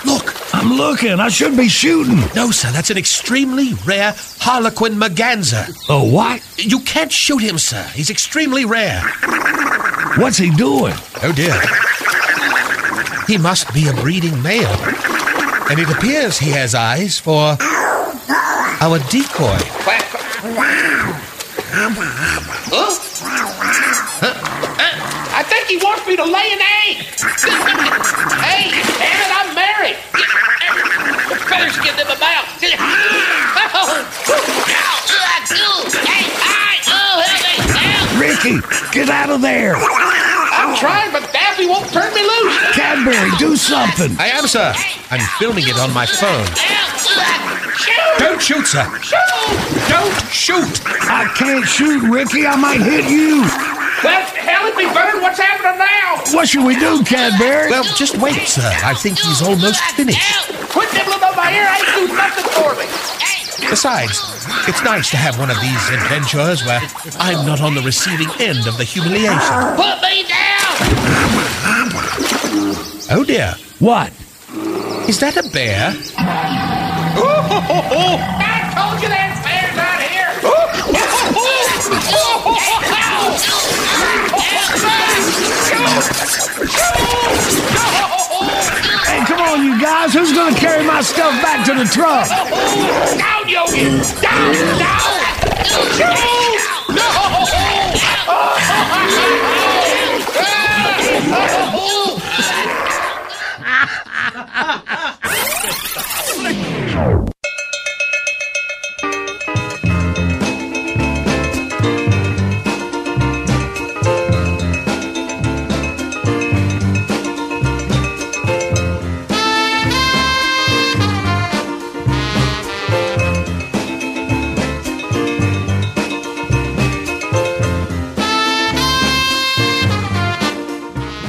Look. I'm looking. I should be shooting. No, sir, that's an extremely rare Harlequin Merganser. Oh, what? You can't shoot him, sir. He's extremely rare. What's he doing? Oh, dear. He must be a breeding male. And it appears he has eyes for our decoy. Huh? Uh, I think he wants me to lay an egg. The feathers get in my mouth. Ricky, get out of there. I'm trying, but Daffy won't turn me loose. Cadbury, do something. I am, sir. I'm filming it on my phone. Don't shoot, sir. Don't shoot. I can't shoot, Ricky. I might hit you. Well, hell, it'd. What's happening now? What should we do, Cadbury? Well, just wait, sir. I think he's almost finished. Quit nibbling on my ear. I ain't do nothing for me. Besides, it's nice to have one of these adventures where I'm not on the receiving end of the humiliation. Put me down. Oh dear. What? Is that a bear? I told you there's bears out here. Hey, come on, you guys. Who's going to carry my stuff back to the truck? Down, Yogi! Down, down! Shoot! No!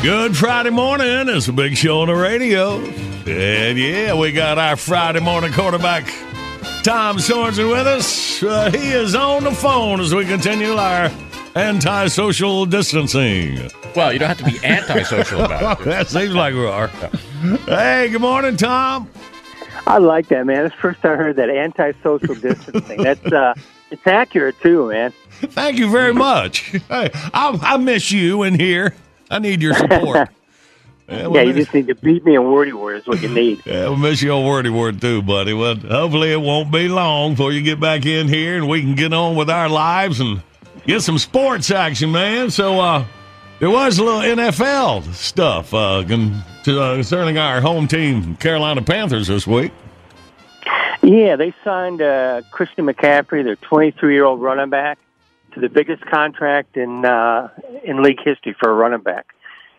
Good Friday morning. It's a big show on the radio. And yeah, we got our Friday morning quarterback, Tom Sorensen, with us. Uh, he is on the phone as we continue our anti-social distancing. Well, you don't have to be antisocial about it. that seems like we are. Hey, good morning, Tom. I like that, man. It's the first I heard that anti-social distancing. That's uh, it's accurate too, man. Thank you very much. Hey, I, I miss you in here. I need your support. Yeah, you just need to beat me in wordy word is what you need. Yeah, we'll miss you on wordy word too, buddy. Well, hopefully it won't be long before you get back in here and we can get on with our lives and get some sports action, man. So, uh, there was a little NFL stuff uh, uh, concerning our home team, Carolina Panthers, this week. Yeah, they signed uh, Christian McCaffrey, their 23-year-old running back, to the biggest contract in uh, in league history for a running back.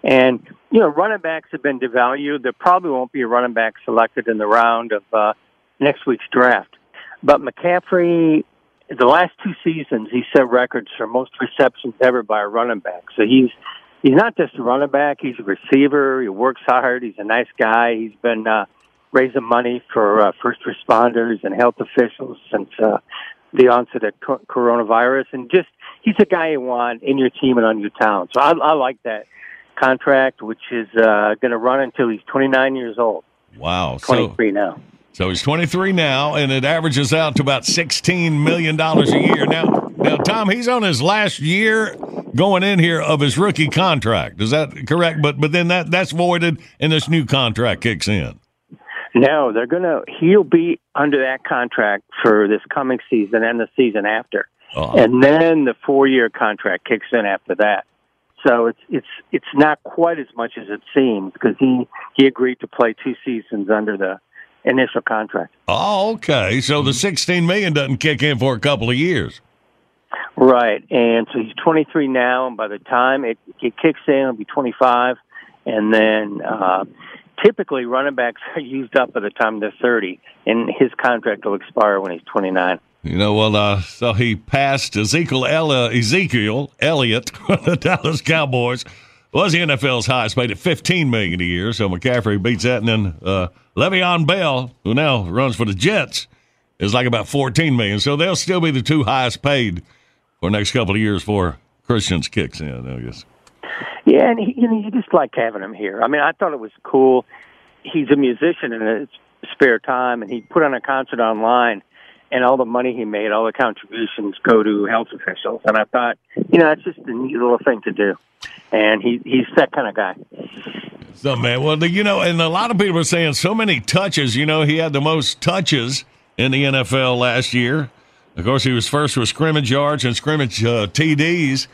And you know, running backs have been devalued. There probably won't be a running back selected in the round of uh, next week's draft. But McCaffrey, the last two seasons, he set records for most receptions ever by a running back. So he's he's not just a running back; he's a receiver. He works hard. He's a nice guy. He's been uh, raising money for uh, first responders and health officials since uh, the onset of co- coronavirus, and just he's a guy you want in your team and on your town. So I, I like that contract, which is uh, going to run until he's 29 years old. Wow. So, 23 now. so he's 23 now, and it averages out to about $16 million a year. Now, now, Tom, he's on his last year going in here of his rookie contract. Is that correct? But but then that that's voided, and this new contract kicks in. No, they're going to. He'll be under that contract for this coming season and the season after, Uh-huh. and then the four-year contract kicks in after that. So it's it's it's not quite as much as it seems because he he agreed to play two seasons under the initial contract. Oh, okay. So the 16 million doesn't kick in for a couple of years. Right, and so he's 23 now, and by the time it, it kicks in, he'll be 25, and then uh, typically running backs are used up by the time they're 30, and his contract will expire when he's 29. You know, well, uh, so he passed Ezekiel Ella, Ezekiel Elliott, the Dallas Cowboys, was the NFL's highest paid at 15 million a year. So McCaffrey beats that, and then uh, Le'Veon Bell, who now runs for the Jets, is like about 14 million. So they'll still be the two highest paid for the next couple of years for Christians kicks in. I guess. Yeah, and he, you know, you just like having him here. I mean, I thought it was cool. He's a musician in his spare time, and he put on a concert online, and all the money he made, all the contributions go to health officials. And I thought, you know, that's just a neat little thing to do. And he he's that kind of guy. So man, well, you know, and a lot of people are saying so many touches. You know, he had the most touches in the NFL last year. Of course, he was first with scrimmage yards and scrimmage uh, TDs.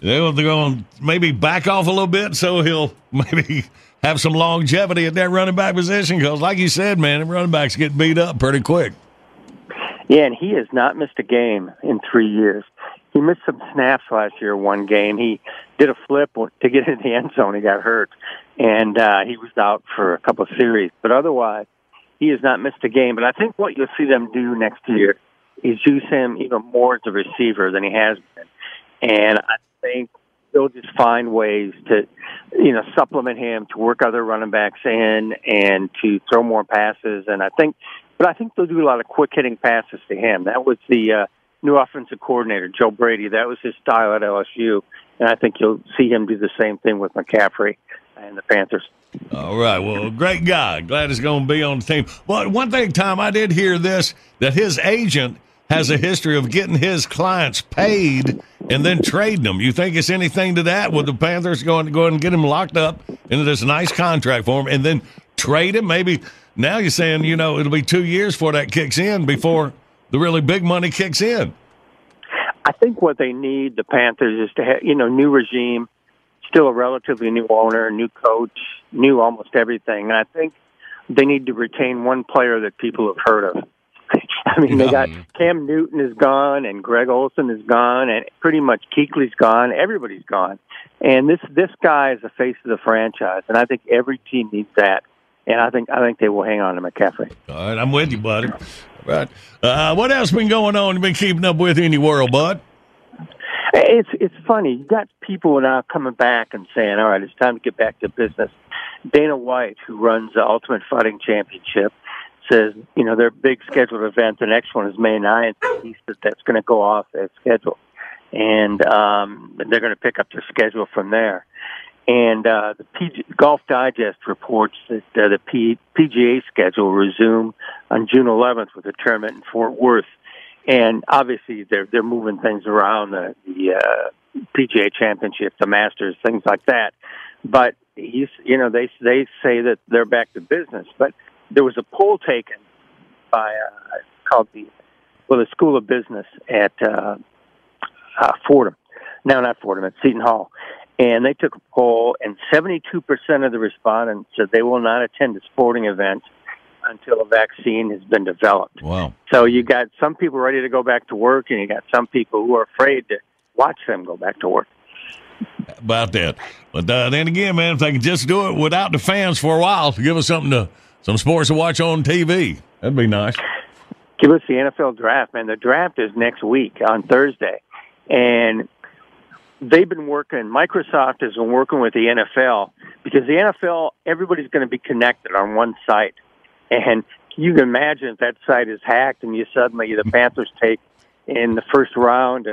They're going to maybe back off a little bit, so he'll maybe have some longevity at that running back position. Because, like you said, man, running backs get beat up pretty quick. Yeah, and he has not missed a game in three years. He missed some snaps last year, one game. He did a flip to get in the end zone. He got hurt, and uh, he was out for a couple of series. But otherwise, he has not missed a game. But I think what you'll see them do next year is use him even more as a receiver than he has been. And I think they'll just find ways to, you know, supplement him to work other running backs in and to throw more passes. And I think, but I think they'll do a lot of quick hitting passes to him. That was the uh, new offensive coordinator, Joe Brady. That was his style at LSU. And I think you'll see him do the same thing with McCaffrey and the Panthers. All right. Well, great guy. Glad he's going to be on the team. But one thing, Tom, I did hear this that his agent has a history of getting his clients paid and then trading them. You think it's anything to that? With the Panthers going to go and get him locked up into this nice contract for him and then trade him? Maybe now you're saying, you know, it'll be two years before that kicks in, before the really big money kicks in. I think what they need, the Panthers, is to have, you know, new regime, still a relatively new owner, new coach, new almost everything. And I think they need to retain one player that people have heard of. I mean, they got Cam Newton is gone, and Greg Olsen is gone, and pretty much Kuechly's gone. Everybody's gone, and this this guy is the face of the franchise, and I think every team needs that. And I think I think they will hang on to McCaffrey. All right, I'm with you, buddy. All right, uh, what else been going on? You been keeping up with in your world, bud? It's it's funny. You got people now coming back and saying, "All right, it's time to get back to business." Dana White, who runs the Ultimate Fighting Championship, says, you know, their big scheduled event, the next one is May 9th. He said that's going to go off as scheduled. And um, they're going to pick up their schedule from there. And uh, the PG, Golf Digest reports that uh, the P, PGA schedule will resume on June 11th with a tournament in Fort Worth. And obviously, they're they're moving things around the, the uh, PGA Championship, the Masters, things like that. But he's, you know, they they say that they're back to business. But there was a poll taken by uh, called the well the School of Business at uh, uh, Fordham. No, not Fordham. At Seton Hall, and they took a poll, and 72% of the respondents said they will not attend a sporting event until a vaccine has been developed. Wow. So you got some people ready to go back to work, and you got some people who are afraid to watch them go back to work. About that, but uh, then again, man, if they can just do it without the fans for a while, to give us something to some sports to watch on TV, that'd be nice. Give us the NFL draft, man. The draft is next week on Thursday, and they've been working. Microsoft has been working with the NFL because the NFL, everybody's going to be connected on one site, and you can imagine if that site is hacked and you suddenly the Panthers take in the first round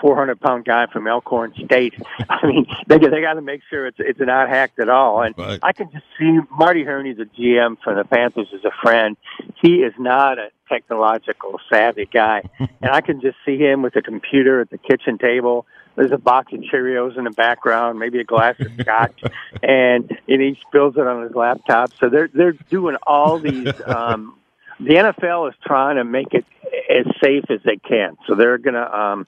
400 pound guy from Elkhorn State. I mean, they they got to make sure it's it's not hacked at all. And Right. I can just see Marty Hurney, the GM for the Panthers, is a friend. He is not a technological savvy guy, and I can just see him with a computer at the kitchen table. There's a box of Cheerios in the background, maybe a glass of scotch, and and he spills it on his laptop. So they're they're doing all these. Um, the NFL is trying to make it as safe as they can. So they're going to um,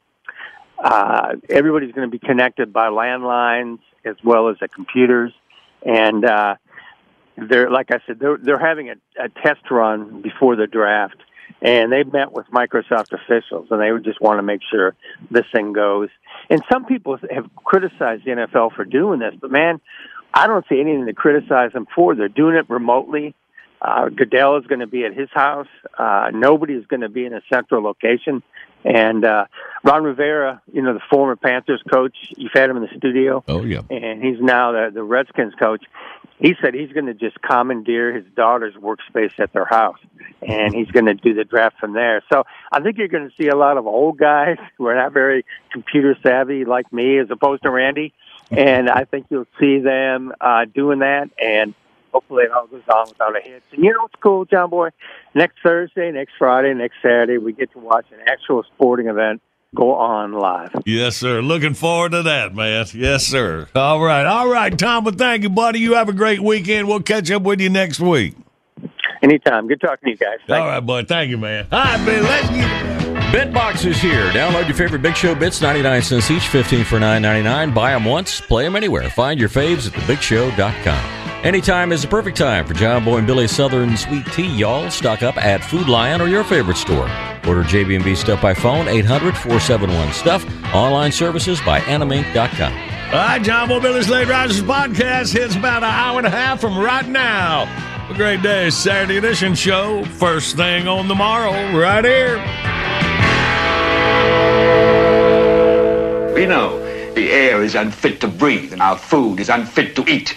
uh, everybody's going to be connected by landlines as well as the computers, and uh, they're like I said, they're they're having a, a test run before the draft, and they've met with Microsoft officials, and they just want to make sure this thing goes. And some people have criticized the NFL for doing this, but man, I don't see anything to criticize them for. They're doing it remotely. Uh, Goodell is going to be at his house. Uh, nobody is going to be in a central location. And uh, Ron Rivera, you know, the former Panthers coach, you've had him in the studio. Oh, yeah. And he's now the, the Redskins coach. He said he's going to just commandeer his daughter's workspace at their house. And he's going to do the draft from there. So I think you're going to see a lot of old guys who are not very computer savvy like me, as opposed to Randy. And I think you'll see them uh, doing that. And hopefully it all goes on without a hitch. And you know what's cool, John Boy? Next Thursday, next Friday, next Saturday, we get to watch an actual sporting event go on live. Yes, sir. Looking forward to that, man. Yes, sir. All right. All right, Tom. Well, thank you, buddy. You have a great weekend. We'll catch up with you next week. Anytime. Good talking to you guys. All right, bud. Thank you, man. All right, man. Let's get. Bitbox is here. Download your favorite Big Show bits, 99 cents each, 15 for 9.99. Buy them once, play them anywhere. Find your faves at thebigshow.com. Anytime is the perfect time for John Boy and Billy's Southern Sweet Tea, y'all. Stock up at Food Lion or your favorite store. Order JB&B Stuff by phone, 800-471-STUFF. Online services by animink.com. All right, John Boy Billy's Late Risers podcast hits about an hour and a half from right now. A great day, Saturday edition show. First thing on the morrow, right here. We know the air is unfit to breathe and our food is unfit to eat.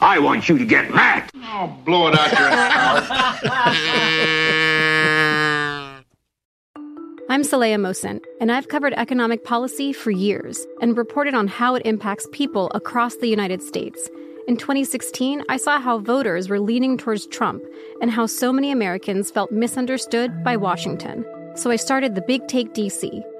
I want you to get mad. Oh, blow it out your I'm Saleha Mohsin, and I've covered economic policy for years and reported on how it impacts people across the United States. In 2016, I saw how voters were leaning towards Trump and how so many Americans felt misunderstood by Washington. So I started the Big Take DC.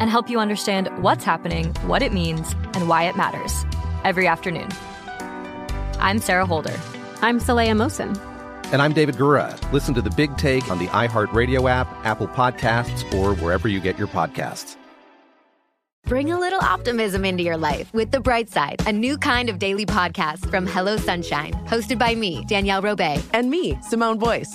And help you understand what's happening, what it means, and why it matters every afternoon. I'm Sarah Holder. I'm Saleha Mohsin. And I'm David Gura. Listen to The Big Take on the iHeartRadio app, Apple Podcasts, or wherever you get your podcasts. Bring a little optimism into your life with The Bright Side, a new kind of daily podcast from Hello Sunshine, hosted by me, Danielle Robay. And me, Simone Boyce.